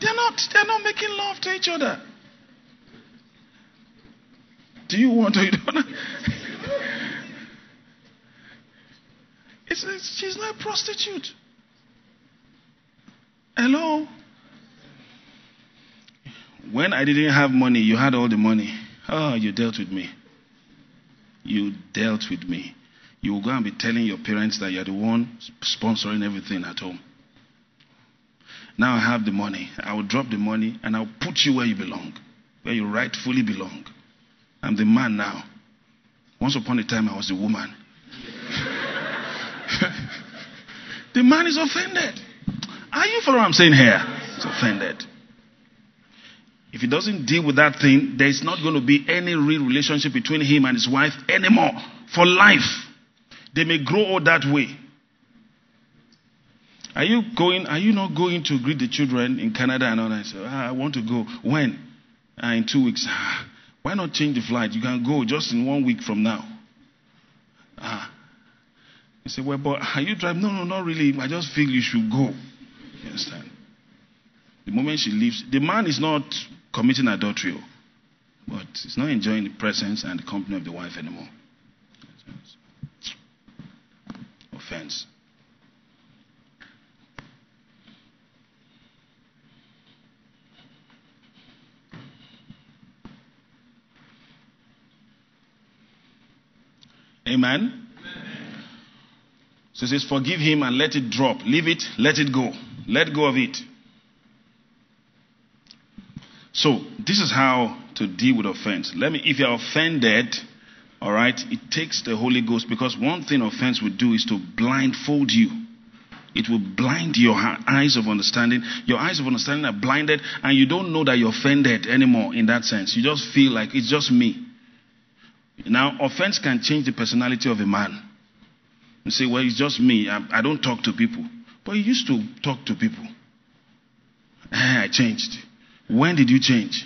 They're not, they're not making love to each other. Do you want to? You don't it's, it's, she's not a prostitute. Hello? When I didn't have money, you had all the money. Oh, you dealt with me. You dealt with me. You will go and be telling your parents that you're the one sponsoring everything at home. Now I have the money. I will drop the money and I'll put you where you belong, where you rightfully belong. I'm the man now. Once upon a time, I was the woman. [laughs] the man is offended. Are you following what I'm saying here? He's offended. If he doesn't deal with that thing, there's not going to be any real relationship between him and his wife anymore for life. They may grow old that way. Are you going? Are you not going to greet the children in Canada and all that? So, ah, I want to go. When? Ah, in two weeks. Ah, why not change the flight? You can go just in one week from now. Ah. You say, well, but are you driving? No, no, not really. I just feel you should go. You understand? The moment she leaves, the man is not committing adultery, oh, but he's not enjoying the presence and the company of the wife anymore. Offense. Amen. So it says, Forgive him and let it drop. Leave it, let it go. Let go of it. So, this is how to deal with offense. Let me, if you're offended, all right, it takes the Holy Ghost because one thing offense will do is to blindfold you. It will blind your eyes of understanding. Your eyes of understanding are blinded, and you don't know that you're offended anymore in that sense. You just feel like it's just me. Now, offense can change the personality of a man. You say, well, it's just me. I, I don't talk to people. But you used to talk to people. Eh, I changed. When did you change?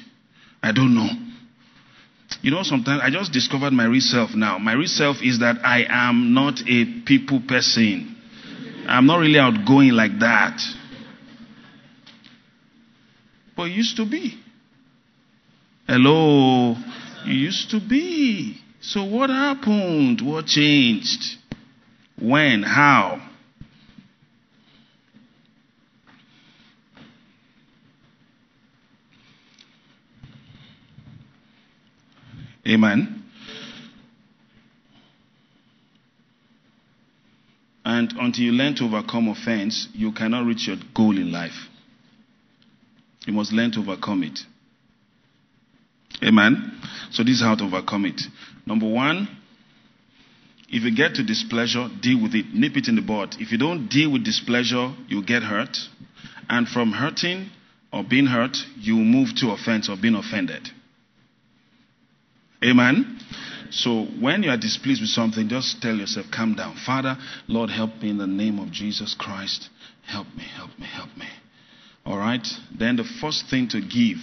I don't know. You know, sometimes I just discovered my real self now. My real self is that I am not a people person. I'm not really outgoing like that. But you used to be. Hello. You used to be. So what happened? What changed? When? How? Amen. And until you learn to overcome offense, you cannot reach your goal in life. You must learn to overcome it. Amen. So this is how to overcome it. Number one, if you get to displeasure, deal with it. Nip it in the bud. If you don't deal with displeasure, you get hurt. And from hurting or being hurt, you move to offense or being offended. Amen. So when you are displeased with something, just tell yourself, calm down. Father, Lord, help me in the name of Jesus Christ. Help me, help me, help me. All right? Then the first thing to give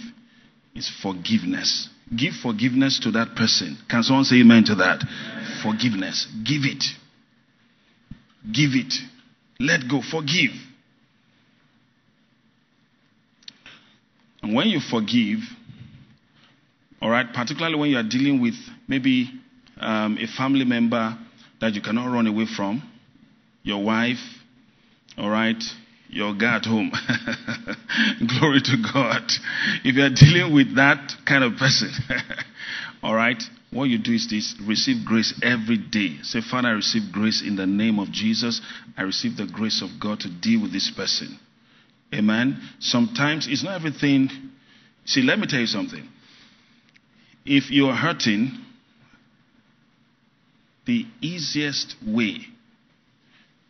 is forgiveness. Give forgiveness to that person. Can someone say amen to that? Amen. Forgiveness. Give it. Give it. Let go. Forgive. And when you forgive, all right, particularly when you are dealing with maybe um, a family member that you cannot run away from, your wife, all right, your at home. [laughs] Glory to God. If you are dealing with that kind of person, [laughs] all right, what you do is this receive grace every day. Say, Father, I receive grace in the name of Jesus. I receive the grace of God to deal with this person. Amen. Sometimes it's not everything. See, let me tell you something. If you are hurting, the easiest way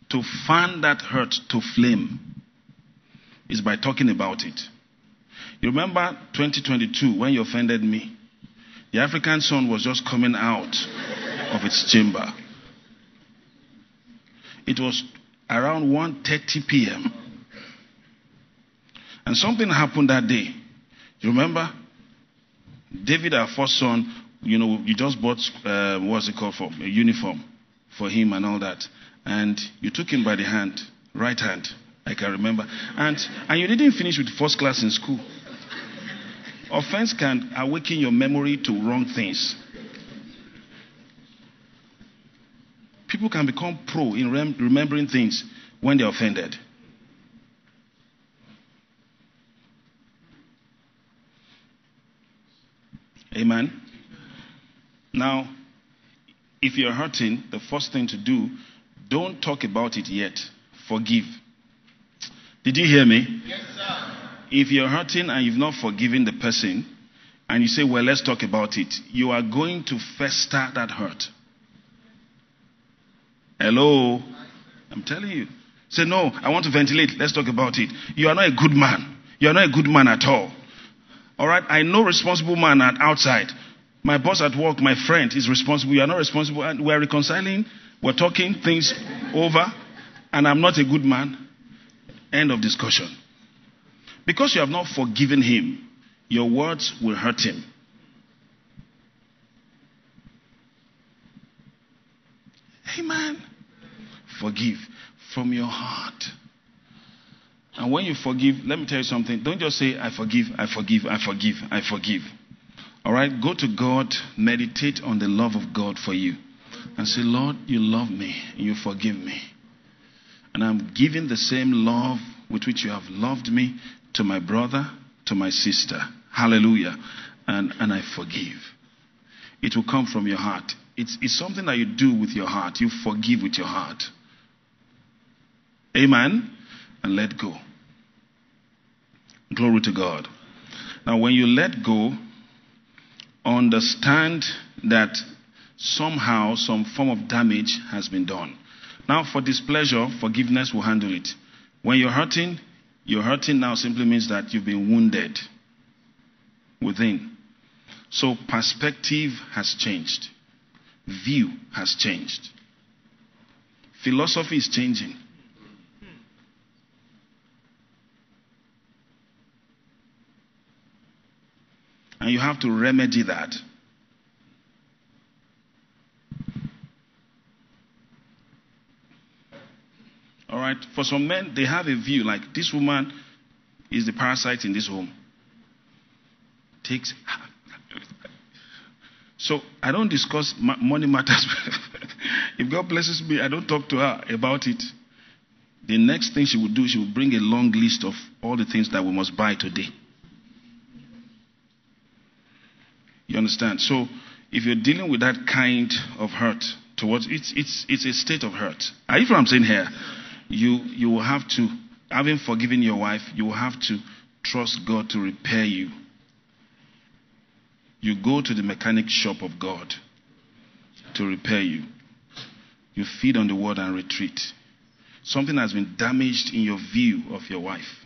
to fan that hurt to flame is by talking about it. You remember 2022 when you offended me? The African sun was just coming out of its chamber. It was around 1:30 p.m. And something happened that day. You remember? David, our first son, you know, you just bought uh, what's it called for a uniform for him and all that, and you took him by the hand, right hand, I can remember. And, and you didn't finish with first class in school. Offense can awaken your memory to wrong things. People can become pro in rem- remembering things when they're offended. Amen. Now, if you're hurting, the first thing to do, don't talk about it yet. Forgive. Did you hear me? Yes, sir. If you're hurting and you've not forgiven the person, and you say, Well, let's talk about it, you are going to fester that hurt. Hello? I'm telling you. Say, No, I want to ventilate. Let's talk about it. You are not a good man. You are not a good man at all. All right? I know responsible man at outside. My boss at work, my friend, is responsible. You are not responsible. We're reconciling. We're talking things over. And I'm not a good man. End of discussion. Because you have not forgiven him, your words will hurt him. Amen. Forgive from your heart. And when you forgive, let me tell you something. Don't just say, I forgive, I forgive, I forgive, I forgive. All right? Go to God, meditate on the love of God for you. And say, Lord, you love me, you forgive me. And I'm giving the same love with which you have loved me to my brother, to my sister. Hallelujah. And, and I forgive. It will come from your heart. It's, it's something that you do with your heart. You forgive with your heart. Amen. And let go. Glory to God. Now, when you let go, understand that somehow some form of damage has been done. Now, for displeasure, forgiveness will handle it. When you're hurting, you're hurting now simply means that you've been wounded within. So, perspective has changed, view has changed, philosophy is changing. And you have to remedy that. All right. For some men, they have a view like this woman is the parasite in this home. Takes. So I don't discuss money matters. [laughs] if God blesses me, I don't talk to her about it. The next thing she will do, she will bring a long list of all the things that we must buy today. You understand? So if you're dealing with that kind of hurt towards it's it's it's a state of hurt. Are you I'm saying here? You you will have to having forgiven your wife, you will have to trust God to repair you. You go to the mechanic shop of God to repair you. You feed on the word and retreat. Something has been damaged in your view of your wife.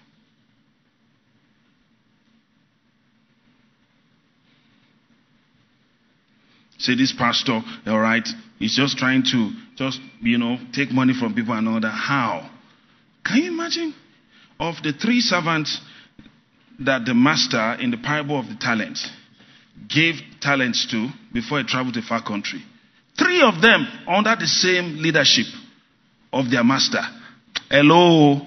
Say this pastor, all right, he's just trying to just, you know, take money from people and all that. How? Can you imagine? Of the three servants that the master in the parable of the talents gave talents to before he traveled to a far country. Three of them under the same leadership of their master. Hello.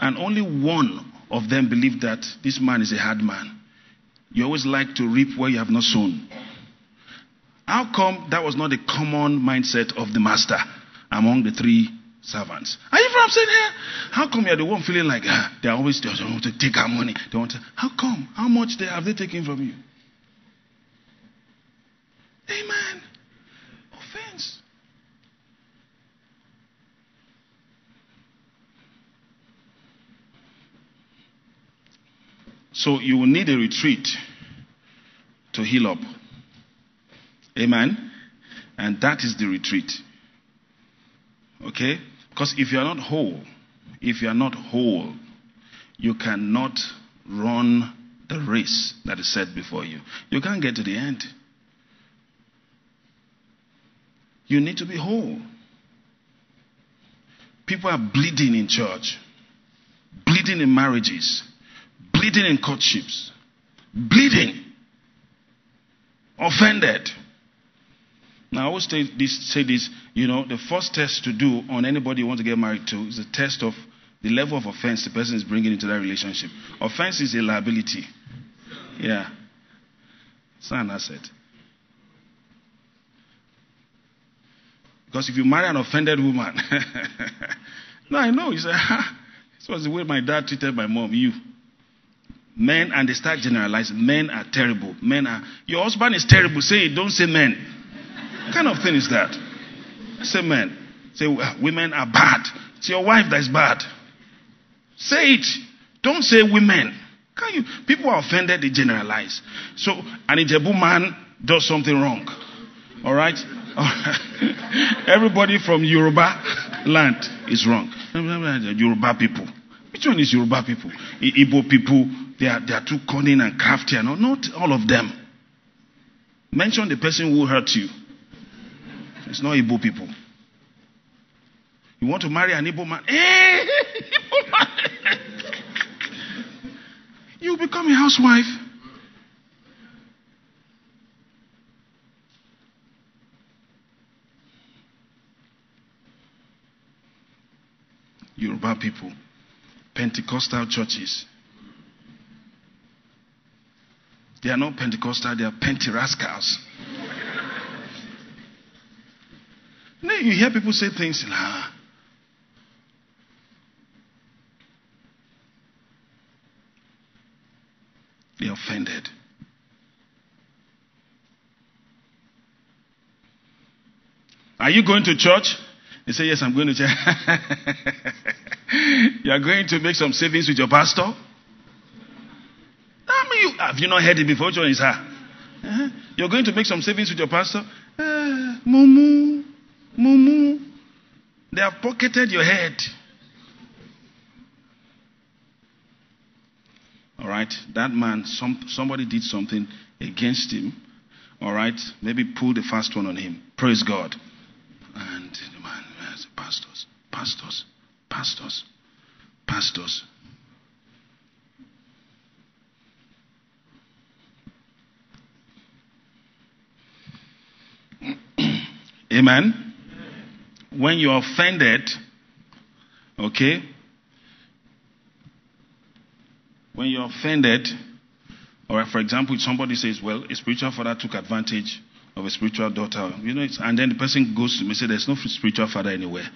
And only one of them believed that this man is a hard man. You always like to reap where you have not sown. How come that was not the common mindset of the master among the three servants? Are you from saying here? How come you're the one feeling like ah, they're always they want to take our money? They want to, how come? How much they, have they taken from you? Amen. Offense. So you will need a retreat to heal up. Amen. And that is the retreat. Okay? Because if you are not whole, if you are not whole, you cannot run the race that is set before you. You can't get to the end. You need to be whole. People are bleeding in church, bleeding in marriages, bleeding in courtships, bleeding, offended. Now, I always say this, say this, you know, the first test to do on anybody you want to get married to is a test of the level of offense the person is bringing into that relationship. Offense is a liability. Yeah. It's not an asset. Because if you marry an offended woman, [laughs] no, I know. You say, [laughs] ah, this was the way my dad treated my mom. You. Men, and they start generalizing. Men are terrible. Men are. Your husband is terrible. Say it. Don't say men. What kind of thing is that? Say men. Say women are bad. It's your wife that is bad. Say it. Don't say women. Can you? People are offended. They generalize. So an Ijebu man does something wrong. All right. [laughs] Everybody from Yoruba land is wrong. Yoruba people. Which one is Yoruba people? Igbo people, they are, they are too cunning and crafty. No, not all of them. Mention the person who hurt you. It's not Igbo people. You want to marry an Igbo man? Hey, eh, [laughs] Igbo man. you become a housewife. Yoruba people, Pentecostal churches. They are not Pentecostal, they are Penterascals. You hear people say things, nah. They're offended. Are you going to church? They say, Yes, I'm going to church. [laughs] you are going to make some savings with your pastor? I mean, you, have you not heard it before? One is? Uh-huh. You're going to make some savings with your pastor? Uh, mumu, mumu. They have pocketed your head. All right, that man, some, somebody did something against him. All right, maybe pull the fast one on him. Praise God. And the man, pastors, pastors, pastors, pastors. [clears throat] Amen. When you're offended, okay, when you're offended, or for example, somebody says, well, a spiritual father took advantage of a spiritual daughter, you know, and then the person goes to me and says, there's no spiritual father anywhere.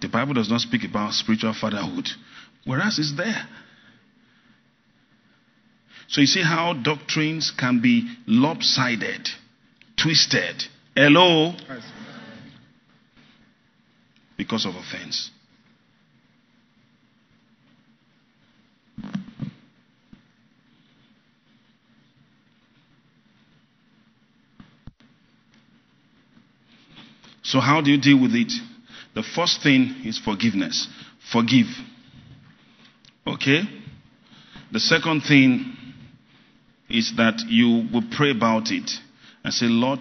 The Bible does not speak about spiritual fatherhood, whereas it's there. So you see how doctrines can be lopsided, twisted. Hello? Because of offense. So, how do you deal with it? The first thing is forgiveness. Forgive. Okay? The second thing is that you will pray about it and say, Lord,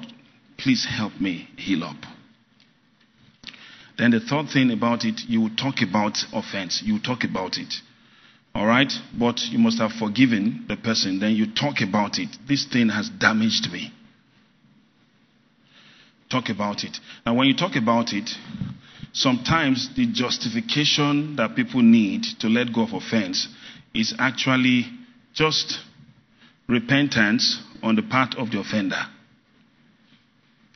please help me heal up. Then the third thing about it, you will talk about offense. You talk about it. All right? But you must have forgiven the person. Then you talk about it. This thing has damaged me. Talk about it. Now, when you talk about it, sometimes the justification that people need to let go of offense is actually just repentance on the part of the offender.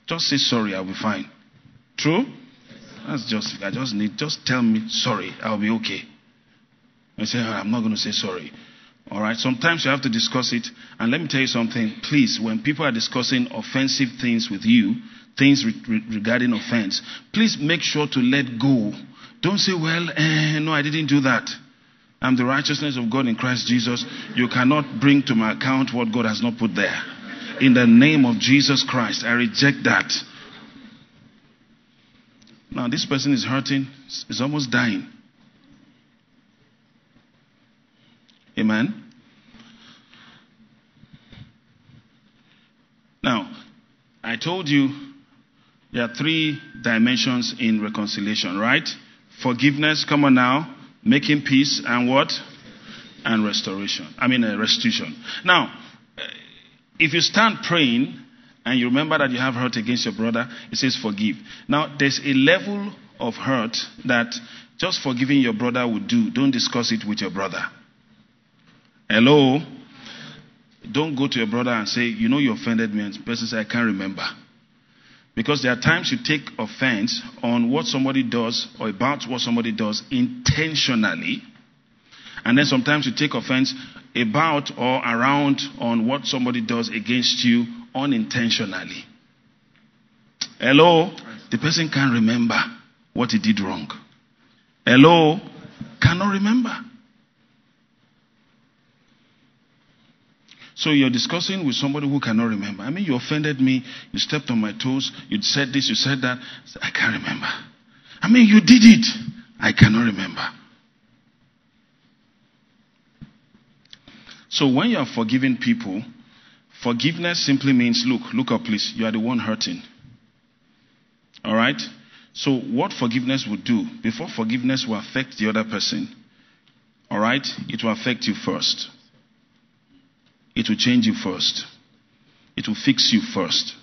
Just say sorry, I'll be fine. True? That's just, I just need, just tell me sorry, I'll be okay. I say, oh, I'm not going to say sorry. All right. Sometimes you have to discuss it. And let me tell you something. Please, when people are discussing offensive things with you, things re- regarding offense, please make sure to let go. Don't say, well, eh, no, I didn't do that. I'm the righteousness of God in Christ Jesus. You cannot bring to my account what God has not put there. In the name of Jesus Christ, I reject that. Now, this person is hurting, is almost dying. Amen. Now, I told you there are three dimensions in reconciliation, right? Forgiveness, come on now, making peace, and what? And restoration. I mean, uh, restitution. Now, uh, if you stand praying and you remember that you have hurt against your brother, it says forgive. Now, there's a level of hurt that Just forgiving your brother would do. Don't discuss it with your brother. Hello? Don't go to your brother and say, You know, you offended me. And the person says, I can't remember. Because there are times you take offense on what somebody does or about what somebody does intentionally. And then sometimes you take offense about or around on what somebody does against you unintentionally. Hello? The person can't remember what he did wrong. Hello? Cannot remember. So you're discussing with somebody who cannot remember. I mean, you offended me, you stepped on my toes, you said this, you said that. I can't remember. I mean, you did it. I cannot remember. So when you are forgiving people, forgiveness simply means look, look up, please. You are the one hurting. All right? So, what forgiveness would do, before forgiveness will affect the other person, all right, it will affect you first. It will change you first. It will fix you first.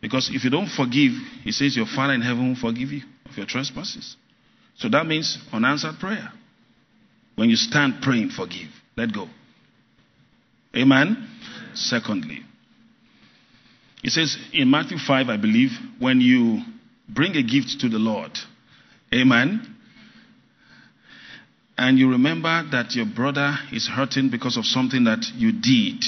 Because if you don't forgive, he says your Father in heaven will forgive you of your trespasses. So that means unanswered prayer. When you stand praying, forgive. Let go. Amen? Secondly, it says in Matthew 5, I believe, when you bring a gift to the Lord, amen, and you remember that your brother is hurting because of something that you did.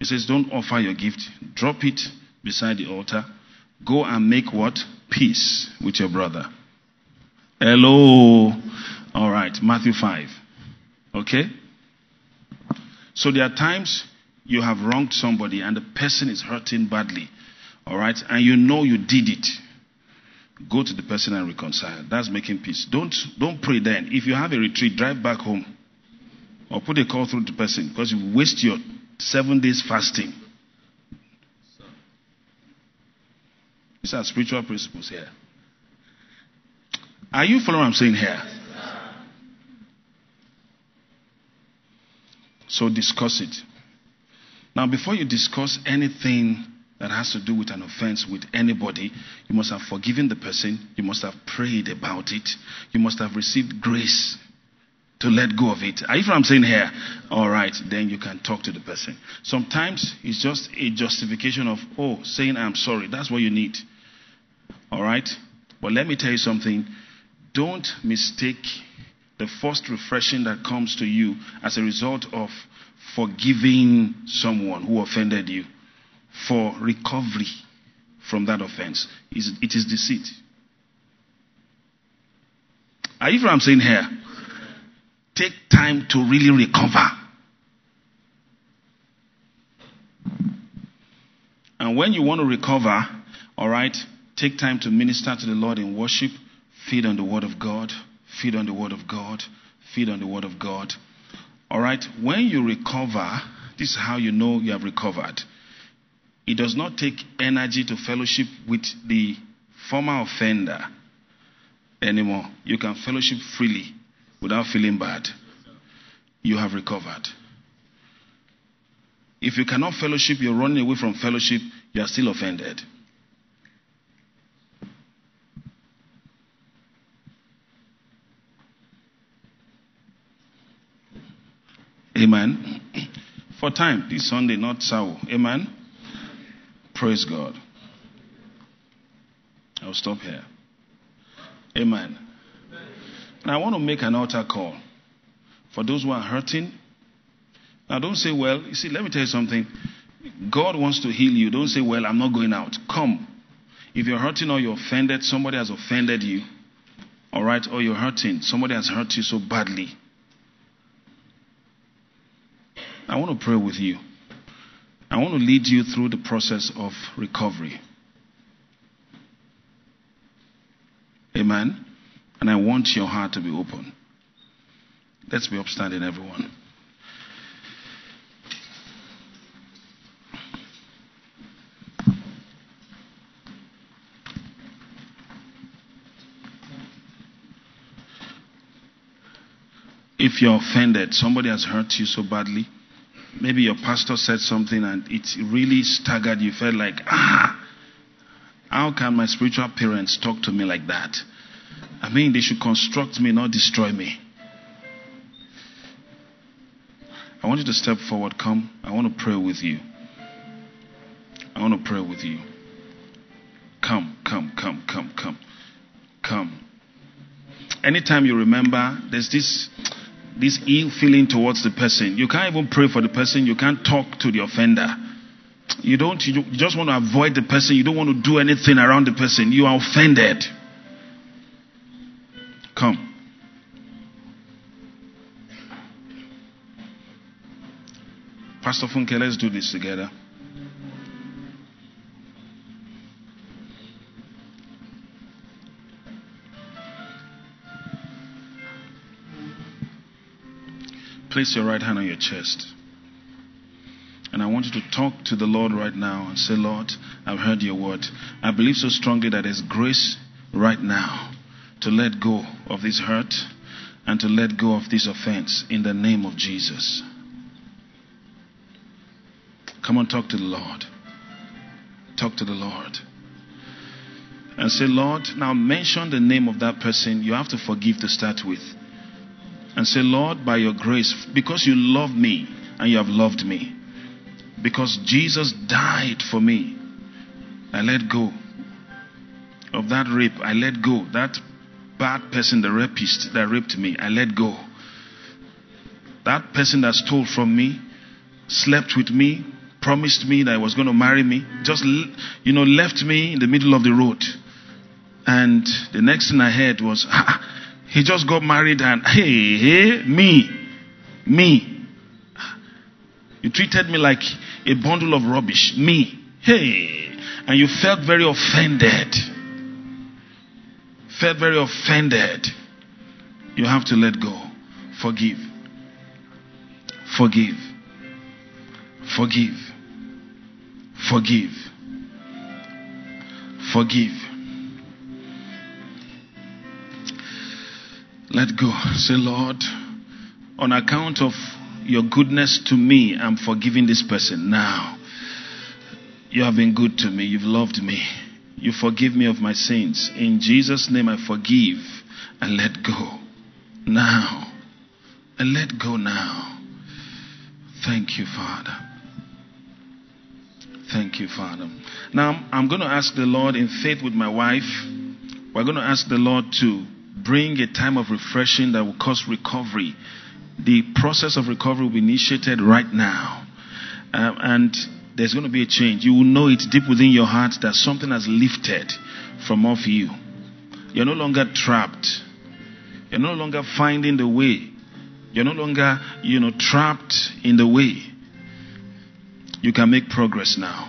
it says, Don't offer your gift, drop it beside the altar. Go and make what? Peace with your brother. Hello. All right, Matthew 5. Okay? So there are times you have wronged somebody and the person is hurting badly. All right? And you know you did it. Go to the person and reconcile. That's making peace. Don't, don't pray then. If you have a retreat, drive back home. Or put a call through to the person because you waste your seven days fasting. These are spiritual principles here. Are you following what I'm saying here? So discuss it. Now, before you discuss anything that has to do with an offense with anybody, you must have forgiven the person. You must have prayed about it. You must have received grace to let go of it. Are you I'm saying here? All right, then you can talk to the person. Sometimes it's just a justification of, oh, saying I'm sorry. That's what you need. All right? But let me tell you something. Don't mistake the first refreshing that comes to you as a result of forgiving someone who offended you for recovery from that offense. Is it is deceit. Are you what I'm saying here? Take time to really recover. And when you want to recover, all right, take time to minister to the Lord in worship, feed on the Word of God, feed on the Word of God, feed on the Word of God. All right, when you recover, this is how you know you have recovered. It does not take energy to fellowship with the former offender anymore. You can fellowship freely without feeling bad. You have recovered. If you cannot fellowship, you're running away from fellowship, you are still offended. Amen. For time, this Sunday, not Sao. Amen. Praise God. I'll stop here. Amen. Now I want to make an altar call for those who are hurting. Now don't say, well, you see, let me tell you something. God wants to heal you. Don't say, well, I'm not going out. Come. If you're hurting or you're offended, somebody has offended you. All right, or you're hurting, somebody has hurt you so badly. I want to pray with you. I want to lead you through the process of recovery. Amen. And I want your heart to be open. Let's be upstanding, everyone. If you're offended, somebody has hurt you so badly maybe your pastor said something and it really staggered you, felt like, ah, How can my spiritual parents talk to me like that? I mean, they should construct me, not destroy me. I want you to step forward. Come. I want to pray with you. I want to pray with you. Come, come, come, come, come, come. Anytime you remember, there's this this ill feeling towards the person. You can't even pray for the person. You can't talk to the offender. You don't. You just want to avoid the person. You don't want to do anything around the person. You are offended. Come. Pastor Funke, let's do this together. Place your right hand on your chest. And I want you to talk to the Lord right now and say, Lord, I've heard your word. I believe so strongly that there's grace right now to let go of this hurt and to let go of this offense in the name of Jesus. Come on, talk to the Lord. Talk to the Lord. And say, Lord, now mention the name of that person you have to forgive to start with and say, Lord, by your grace, because you love me and you have loved me, because Jesus died for me, I let go of that rape. I let go. That bad person, the rapist that raped me, I let go. That person that stole from me, slept with me, promised me that he was going to marry me, just, you know, left me in the middle of the road. And the next thing I heard was, [laughs] he just got married and, hey, hey, me, me. You treated me like a bundle of rubbish. Me. Hey. And you felt very offended. Felt very offended. You have to let go. Forgive. Forgive. Forgive. Forgive. Forgive. Let go. Say, Lord, on account of your goodness to me, I'm forgiving this person now. You have been good to me. You've loved me. You forgive me of my sins. In Jesus' name, I forgive and let go now. And let go now. Thank you, Father. Thank you, Father. Now, I'm going to ask the Lord in faith with my wife. We're going to ask the Lord to bring a time of refreshing that will cause recovery. The process of recovery will be initiated right now. Uh, and there's going to be a change. You will know it deep within your heart that something has lifted from off you. You're no longer trapped. You're no longer finding the way. You're no longer, you know, trapped in the way. You can make progress now.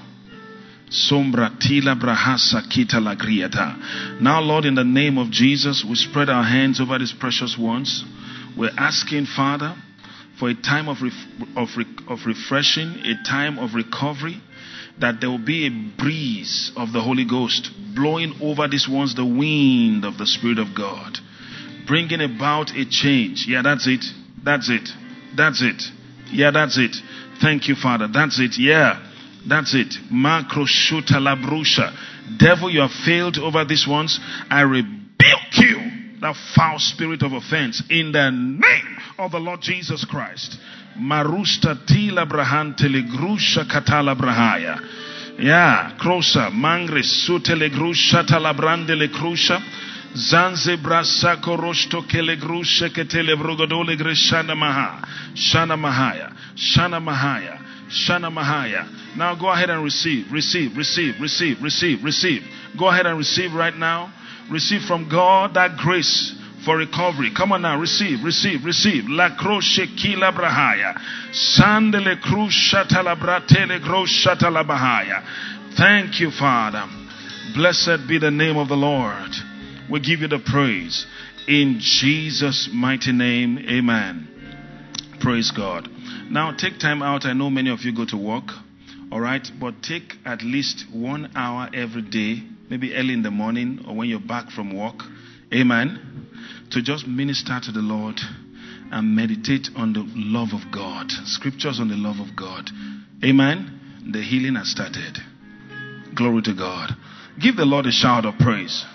Now, Lord, in the name of Jesus, we spread our hands over these precious ones. We're asking, Father, for a time of, ref- of, re- of refreshing, a time of recovery, that there will be a breeze of the Holy Ghost blowing over these ones, the wind of the Spirit of God, bringing about a change. Yeah, that's it. That's it. That's it. Yeah, that's it. Thank you, Father. That's it. Yeah. That's it. Makroshuta labrusha. Devil, you have failed over these ones. I rebuke you, the foul spirit of offense, in the name of the Lord Jesus Christ. Marusta tila brahan telegrusha katala. Yeah, krosa mangre sutelegrusha talabrande le krusha. Zanze roshto greshana maha. Shana mahaya. Shana mahaya. Shana Mahaya. Now go ahead and receive, receive, receive, receive, receive, receive. Go ahead and receive right now. Receive from God that grace for recovery. Come on now, receive, receive, receive. La croce kila brahaya. Sandele crusha talabratele grosha talabahaya. Thank you, Father. Blessed be the name of the Lord. We give you the praise. In Jesus' mighty name, amen. Praise God. Now, take time out. I know many of you go to work, all right? But take at least one hour every day, maybe early in the morning or when you're back from work, amen, to just minister to the Lord and meditate on the love of God. Scriptures on the love of God. Amen. The healing has started. Glory to God. Give the Lord a shout of praise.